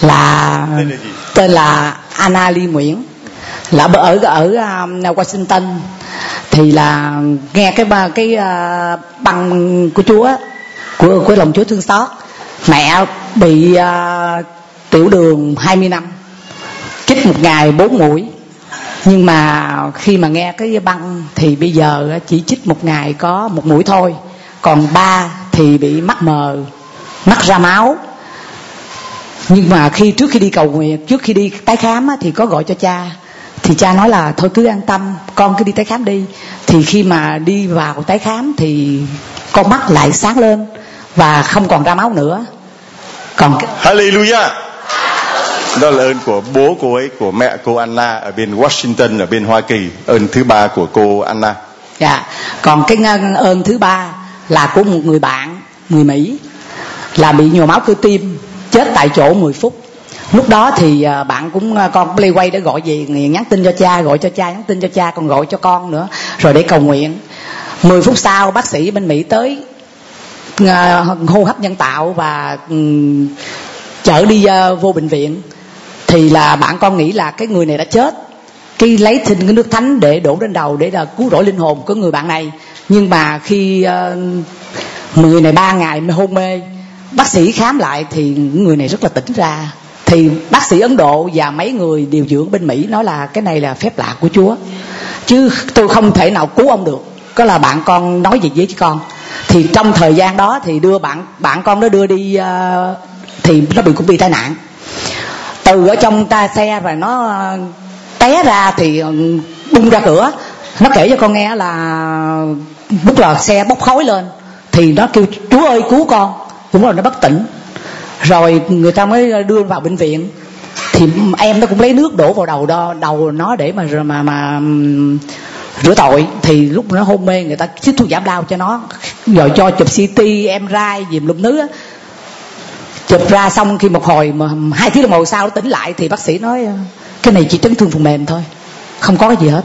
Là tên là Anna Ly Nguyễn. Là ở ở um, Washington. Thì là nghe cái cái uh, băng của Chúa của của lòng Chúa thương xót. Mẹ bị uh, tiểu đường 20 năm chích một ngày bốn mũi. Nhưng mà khi mà nghe cái băng thì bây giờ chỉ chích một ngày có một mũi thôi. Còn ba thì bị mắt mờ mắt ra máu. Nhưng mà khi trước khi đi cầu nguyện trước khi đi tái khám á, thì có gọi cho cha. Thì cha nói là thôi cứ an tâm con cứ đi tái khám đi. Thì khi mà đi vào tái khám thì con mắt lại sáng lên và không còn ra máu nữa. Còn Hallelujah. Đó là ơn của bố cô ấy của mẹ cô Anna ở bên Washington ở bên Hoa Kỳ ơn thứ ba của cô Anna. Dạ. Còn cái ơn thứ ba là của một người bạn, người Mỹ, là bị nhồi máu cơ tim, chết tại chỗ 10 phút. Lúc đó thì à, bạn cũng à, con play quay để gọi về nhắn tin cho cha, gọi cho cha nhắn tin cho cha, còn gọi cho con nữa, rồi để cầu nguyện. 10 phút sau, bác sĩ bên Mỹ tới à, hô hấp nhân tạo và ừ, chở đi vô bệnh viện. Thì là bạn con nghĩ là cái người này đã chết khi lấy thình cái nước thánh để đổ lên đầu để là cứu rỗi linh hồn của người bạn này. Nhưng mà khi uh, người này ba ngày mới hôn mê bác sĩ khám lại thì người này rất là tỉnh ra. Thì bác sĩ ấn độ và mấy người điều dưỡng bên mỹ nói là cái này là phép lạ của chúa. Chứ tôi không thể nào cứu ông được. Có là bạn con nói gì với con. Thì trong thời gian đó thì đưa bạn bạn con nó đưa đi uh, thì nó bị cũng bị tai nạn. Từ ở trong ta xe và nó uh, té ra thì bung ra cửa. Nó kể cho con nghe là lúc là xe bốc khói lên thì nó kêu, chúa ơi, cứu con. Cũng là nó bất tỉnh. Rồi người ta mới đưa vào bệnh viện. Thì em nó cũng lấy nước đổ vào đầu đó đầu nó để mà mà mà rửa tội. Thì lúc nó hôn mê, người ta chích thuốc giảm đau cho nó. Rồi cho chụp CT em rai dìm lum nước chụp ra xong khi một hồi mà hai tiếng đồng hồ sau nó tỉnh lại thì bác sĩ nói cái này chỉ chấn thương phần mềm thôi. Không có cái gì hết.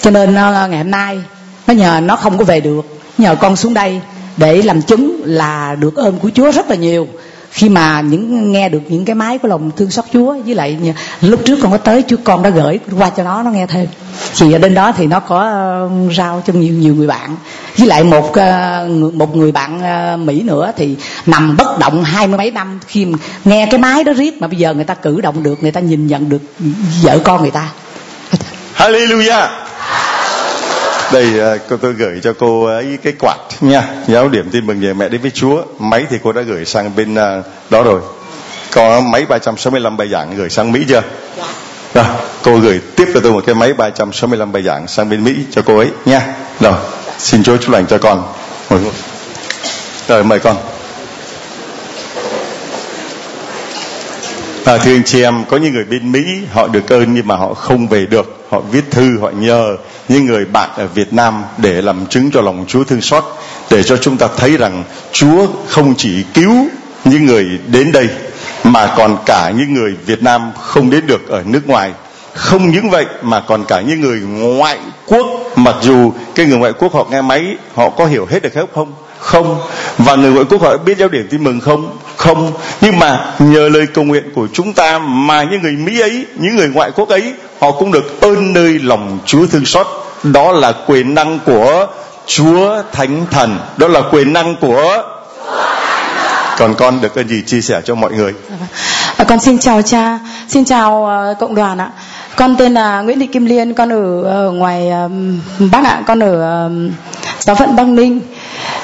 Cho nên à, ngày hôm nay, nó nhờ nó không có về được. Nhờ con xuống đây để làm chứng là được ơn của Chúa rất là nhiều khi mà những, nghe được những cái máy của lòng thương xót Chúa, với lại lúc trước con có tới Chúa, con đã gửi qua cho nó nó nghe thêm. Thì ở đến đó thì nó có um, rao cho nhiều nhiều người bạn. Với lại một uh, một người bạn uh, Mỹ nữa thì nằm bất động hai mươi mấy năm, khi nghe cái máy đó riết mà bây giờ người ta cử động được, người ta nhìn nhận được vợ con người ta. Hallelujah đây uh, cô tôi gửi cho cô ấy cái quạt. Nha. Giáo điểm tin mừng về mẹ đến với Chúa. Máy thì cô đã gửi sang bên uh, đó rồi. Có máy 365 bài giảng gửi sang Mỹ chưa? Rồi cô gửi tiếp cho tôi một cái máy 365 bài giảng sang bên Mỹ cho cô ấy. Nha. Rồi xin Chúa chúc lành cho con. Rồi mời con. À, thưa anh chị em, có những người bên Mỹ họ được ơn nhưng mà họ không về được. Họ viết thư, họ nhờ những người bạn ở Việt Nam để làm chứng cho lòng Chúa thương xót. Để cho chúng ta thấy rằng Chúa không chỉ cứu những người đến đây mà còn cả những người Việt Nam không đến được ở nước ngoài. Không những vậy mà còn cả những người ngoại quốc mặc dù cái người ngoại quốc họ nghe máy họ có hiểu hết được không? không và người ngoại quốc họ biết giáo điểm tin mừng không không nhưng mà nhờ lời cầu nguyện của chúng ta mà những người mỹ ấy những người ngoại quốc ấy họ cũng được ơn nơi lòng chúa thương xót. Đó là quyền năng của chúa thánh thần. Đó là quyền năng của còn con được ơn gì chia sẻ cho mọi người? À, con xin chào cha. Xin chào uh, cộng đoàn ạ. Con tên là Nguyễn Thị Kim Liên con ở, ở ngoài um, Bắc ạ. Con ở um, giáo phận Băng Ninh.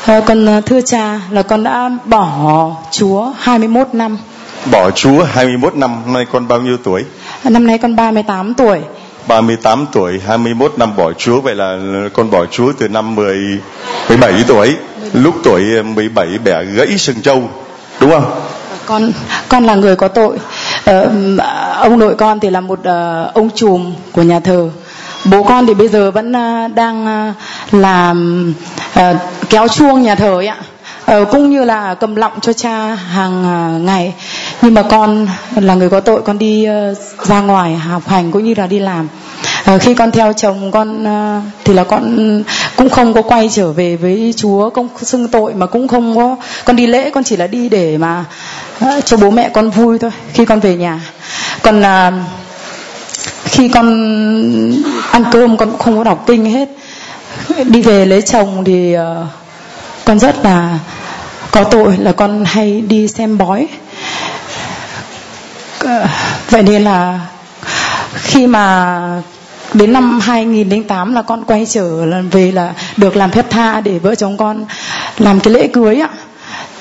À, con thưa cha là con đã bỏ Chúa 21 năm. Bỏ Chúa 21 năm, nay con bao nhiêu tuổi? Năm nay con 38 tuổi. 38 tuổi, 21 năm bỏ Chúa vậy là con bỏ Chúa từ năm 10 17 tuổi. Lúc tuổi 17 bẻ gãy sừng trâu, đúng không? Con con là người có tội. Ờ, ông nội con thì là một uh, ông trùm của nhà thờ bố con thì bây giờ vẫn uh, đang uh, làm uh, kéo chuông nhà thờ ấy ạ Ờ, cũng như là cầm lọng cho cha hàng à, ngày. Nhưng mà con là người có tội con đi ờ, ra ngoài học hành cũng như là đi làm. Ờ, khi con theo chồng con thì là con cũng không có quay trở về với chúa không xưng tội mà cũng không có con đi lễ con chỉ là đi để mà cho bố mẹ con vui thôi khi con về nhà. Còn à, khi con ăn cơm con cũng không có đọc kinh hết. Đi về lấy chồng thì uh, con rất là có tội là con hay đi xem bói. Ờ, vậy nên là khi mà đến năm 2008 là con quay trở về là được làm phép tha để vợ chồng con làm cái lễ cưới ạ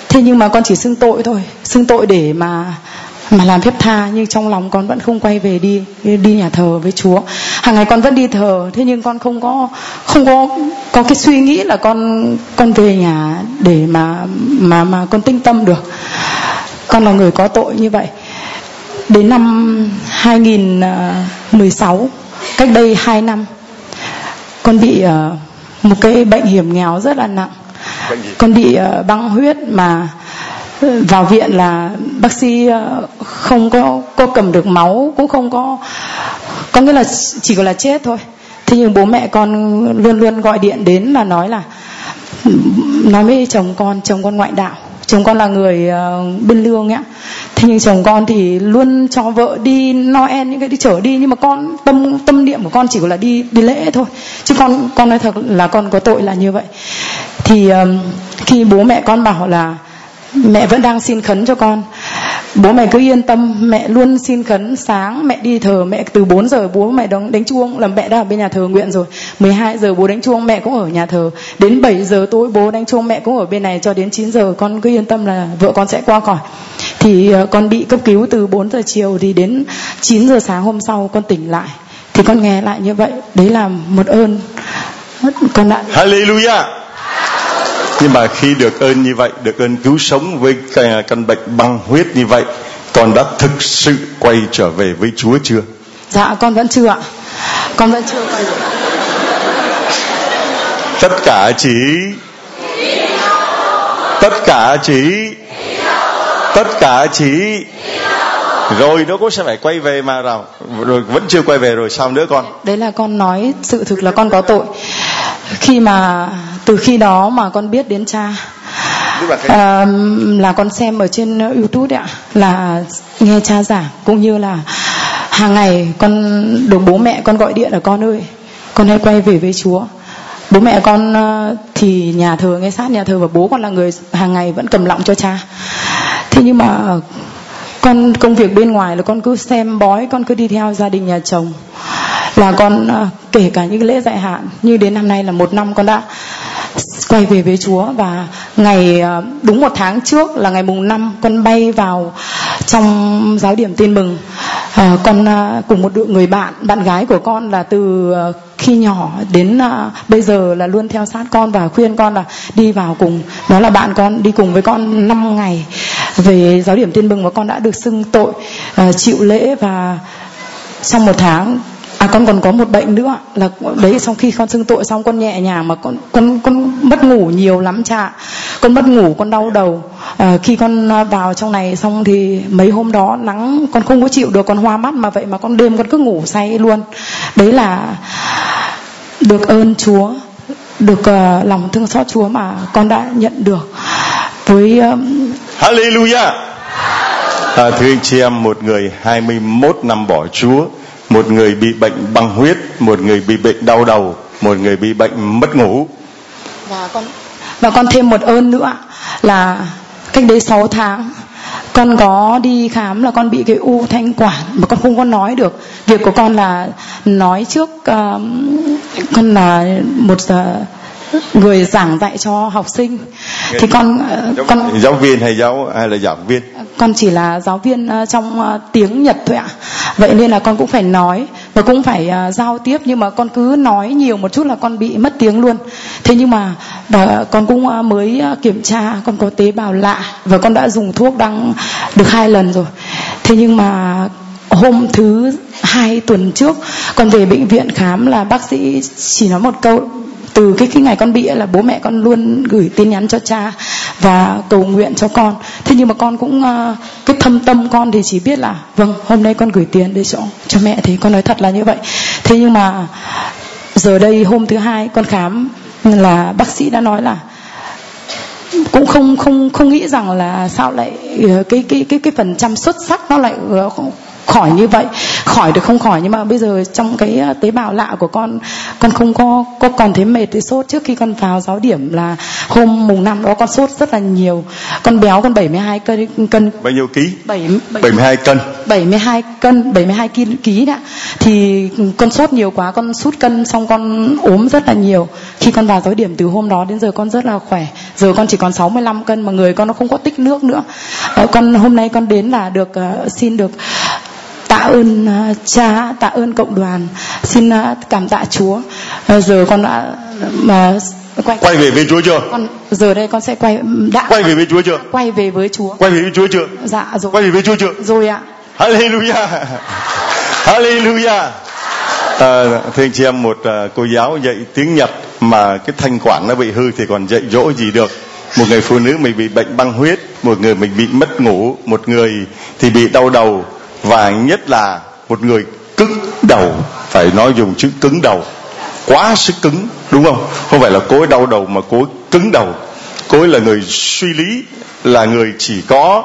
thế nhưng mà con chỉ xưng tội thôi, xưng tội để mà mà làm phép tha nhưng trong lòng con vẫn không quay về đi đi nhà thờ với Chúa. Hàng ngày con vẫn đi thờ thế nhưng con không có không có có cái suy nghĩ là con con về nhà để mà mà mà con tinh tâm được. Con là người có tội như vậy. Đến năm 2016 cách đây 2 năm con bị uh, một cái bệnh hiểm nghèo rất là nặng. Con bị uh, băng huyết mà vào viện là bác sĩ ờ, không có có cầm được máu cũng không có có nghĩa là chỉ có là chết thôi. Thế nhưng bố mẹ con luôn luôn gọi điện đến và nói là nói với chồng con chồng con ngoại đạo chồng con là người uh, bên lương ấy thế nhưng chồng con thì luôn cho vợ đi noel những cái đi chở đi nhưng mà con tâm tâm niệm của con chỉ là đi đi lễ thôi. Chứ con con nói thật là con có tội là như vậy. Thì um, khi bố mẹ con bảo là mẹ vẫn đang xin khấn cho con. Bố mẹ cứ yên tâm mẹ luôn xin khấn. Sáng mẹ đi thờ mẹ từ 4 giờ bố mẹ đánh, đánh chuông là mẹ đã ở bên nhà thờ nguyện rồi. 12 giờ bố đánh chuông mẹ cũng ở nhà thờ. Đến 7 giờ tối bố đánh chuông mẹ cũng ở bên này cho đến 9 giờ con cứ yên tâm là vợ con sẽ qua khỏi. Thì ờ, con bị cấp cứu từ 4 giờ chiều thì đến 9 giờ sáng hôm sau con tỉnh lại. Thì con nghe lại như vậy đấy là một ơn. Con đã Hallelujah nhưng mà khi được ơn như vậy được ơn cứu sống với căn bệnh băng huyết như vậy con đã thực sự quay trở về với Chúa chưa? Dạ con vẫn chưa ạ. Con vẫn chưa quay tất cả chỉ tất cả chỉ tất cả chỉ rồi nó cũng sẽ phải quay về mà nào rồi vẫn chưa quay về rồi sao nữa con? Đấy là con nói sự thực là con có tội. Khi mà từ khi đó mà con biết đến cha. À, là con xem ở trên youtube ạ. Là nghe cha giảng cũng như là hàng ngày con được bố mẹ con gọi điện là con ơi con hãy quay về với chúa. Bố mẹ con thì nhà thờ ngay sát nhà thờ và bố con là người hàng ngày vẫn cầm lọng cho cha. Thế nhưng mà con công việc bên ngoài là con cứ xem bói con cứ đi theo gia đình nhà chồng. Là con kể cả những lễ dạy hạn như đến năm nay là một năm con đã quay về với Chúa và ngày ờ, đúng một tháng trước là ngày mùng năm con bay vào trong giáo điểm tin mừng. À, con ờ, cùng một đội người bạn bạn gái của con là từ khi nhỏ đến bây giờ là luôn theo sát con và khuyên con là đi vào cùng. Đó là bạn con đi cùng với con 5 ngày về giáo điểm tin mừng và con đã được xưng tội chịu lễ và trong một tháng à con còn có một bệnh nữa. Là đấy sau khi con xưng tội xong con nhẹ nhàng mà con con con mất ngủ nhiều lắm cha. Con mất ngủ con đau đầu. À, khi con vào trong này xong thì mấy hôm đó nắng con không có chịu được con hoa mắt mà vậy mà con đêm con cứ ngủ say luôn. Đấy là được ơn Chúa được uh, lòng thương xót Chúa mà con đã nhận được. Với um... Hallelujah. À, thưa anh chị em một người 21 năm bỏ Chúa một người bị bệnh băng huyết một người bị bệnh đau đầu một người bị bệnh mất ngủ. Và con và con thêm một ơn nữa là cách đây 6 tháng con có đi khám là con bị cái u thanh quản mà con không có nói được. Việc của con là nói trước uh, con là một uh, người giảng dạy cho học sinh. Thì con giáo, con giáo viên hay giáo hay là giảng viên? Con chỉ là giáo viên uh, trong tiếng Nhật thôi ạ. Vậy nên là con cũng phải nói và cũng phải giao tiếp. Nhưng mà con cứ nói nhiều một chút là con bị mất tiếng luôn. Thế nhưng mà uh, con cũng mới kiểm tra con có tế bào lạ và con đã dùng thuốc đang được hai lần rồi. Thế nhưng mà hôm thứ hai tuần trước con về bệnh viện khám là bác sĩ chỉ nói một câu từ cái cái ngày con bị là bố mẹ con luôn gửi tin nhắn cho cha và cầu nguyện cho con. Thế nhưng mà con cũng uh, cái thâm tâm con thì chỉ biết là vâng hôm nay con gửi tiền để cho cho mẹ. Thì con nói thật là như vậy. Thế nhưng mà giờ đây hôm thứ hai con khám là bác sĩ đã nói là cũng không không không nghĩ rằng là sao lại ờ, cái cái cái cái phần trăm xuất sắc nó lại ờ, khỏi như vậy. Khỏi được không khỏi nhưng mà bây giờ trong cái ờ, tế bào lạ của con con không có có còn thấy mệt thì sốt. Trước khi con vào giáo điểm là hôm mùng năm đó con sốt rất là nhiều. Con béo con 72 cân cân bao nhiêu ký? 7, 72 cân. 72 cân 72 ký đã thì con sốt nhiều quá con sút cân xong con ốm rất là nhiều. Khi con vào giáo điểm từ hôm đó đến giờ con rất là khỏe. Giờ con chỉ còn 65 cân mà người con nó không có tích nước nữa. Uh, con hôm nay con đến là được uh, xin được tạ ơn uh, cha tạ ơn cộng đoàn xin uh, cảm tạ chúa uh, giờ con đã mà quay quay về với Chúa chưa? Con giờ đây con sẽ quay đã quay về với Chúa chưa? Quay về với Chúa. Quay về với Chúa chưa? Dạ rồi. Quay về với Chúa chưa? Rồi ạ. Hallelujah. <laughs> Hallelujah. À, thưa anh chị em một uh, cô giáo dạy tiếng Nhật mà cái thanh quản nó bị hư thì còn dạy dỗ gì được một người phụ nữ mình bị bệnh băng huyết một người mình bị mất ngủ một người thì bị đau đầu và nhất là một người cứng đầu, phải nói dùng chữ cứng đầu. Quá sức cứng, đúng không? Không phải là cô ấy đau đầu mà cô ấy cứng đầu. Cô ấy là người suy lý, là người chỉ có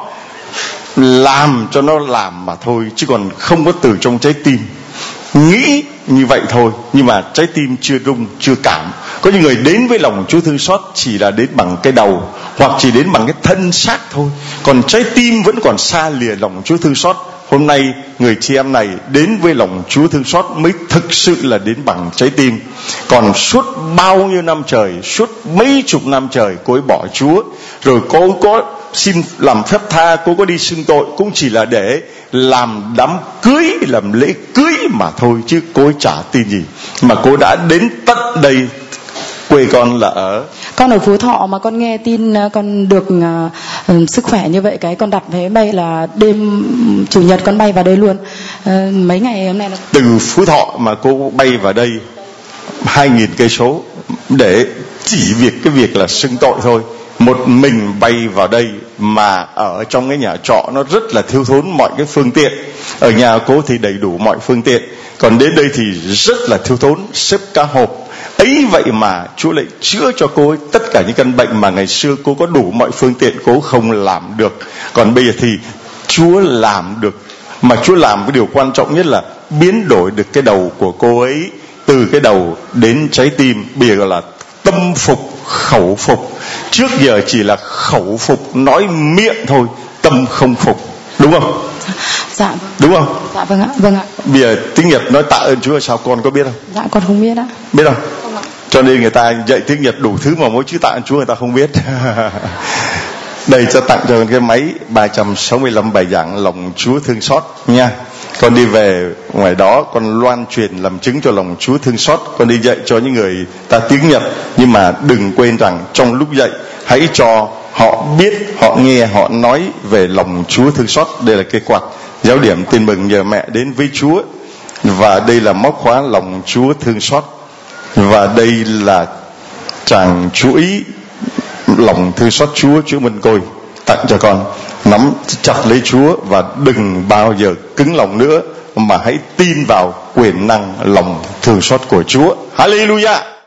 làm cho nó làm mà thôi, chứ còn không có từ trong trái tim. Nghĩ như vậy thôi, nhưng mà trái tim chưa rung, chưa cảm. Có những người đến với lòng chúa thương xót chỉ là đến bằng cái đầu, hoặc chỉ đến bằng cái thân xác thôi. Còn trái tim vẫn còn xa lìa lòng chúa thương xót hôm nay, người chị em này đến với lòng Chúa thương xót mới thực sự là đến bằng trái tim. Còn suốt bao nhiêu năm trời, suốt mấy chục năm trời, cô ấy bỏ Chúa. Rồi cô có xin làm phép tha, cô có đi xưng tội, cũng chỉ là để làm đám cưới, làm lễ cưới mà thôi, chứ cô ấy chả tin gì. Mà cô đã đến tận đây quê con là ở? Con ở phú thọ mà con nghe tin ờ, con được uh, sức khỏe như vậy cái con đặt vé bay là đêm chủ nhật con bay vào đây luôn. Uh, mấy ngày hôm nay là... từ phú thọ mà cô bay vào đây hai nghìn cây số để chỉ việc cái việc là xưng tội thôi. Một mình bay vào đây mà ở trong cái nhà trọ nó rất là thiếu thốn mọi cái phương tiện. Ở nhà cô thì đầy đủ mọi phương tiện. Còn đến đây thì rất là thiếu thốn xếp cá hộp ấy vậy mà Chúa lại chữa cho cô ấy tất cả những căn bệnh mà ngày xưa cô có đủ mọi phương tiện cô không làm được. Còn bây giờ thì Chúa làm được. Mà Chúa làm cái điều quan trọng nhất là biến đổi được cái đầu của cô ấy từ cái đầu đến trái tim. Bây giờ là tâm phục khẩu phục. Trước giờ chỉ là khẩu phục nói miệng thôi tâm không phục. Đúng không? Dạ. Đúng không? Dạ vâng ạ vâng ạ. Bây giờ tiếng nhật nói tạ ơn chúa sao? Con có biết không? Dạ con không biết ạ. Biết không cho nên người ta dạy tiếng nhật đủ thứ mà mỗi chữ tạ chúa người ta không biết <laughs> đây cho tặng cho cái máy 365 bài giảng lòng Chúa thương xót nha. Con đi về ngoài đó con loan truyền làm chứng cho lòng Chúa thương xót. Con đi dạy cho những người ta tiếng Nhật nhưng mà đừng quên rằng trong lúc dạy hãy cho họ biết, họ nghe, họ nói về lòng Chúa thương xót. Đây là cái quạt giáo điểm tin mừng nhờ mẹ đến với Chúa và đây là móc khóa lòng Chúa thương xót và đây là chàng chuỗi lòng thương xót Chúa Chúa Minh Côi, tặng cho con. Nắm chặt lấy Chúa và đừng bao giờ cứng lòng nữa, mà hãy tin vào quyền năng, lòng thương xót của Chúa. Hallelujah!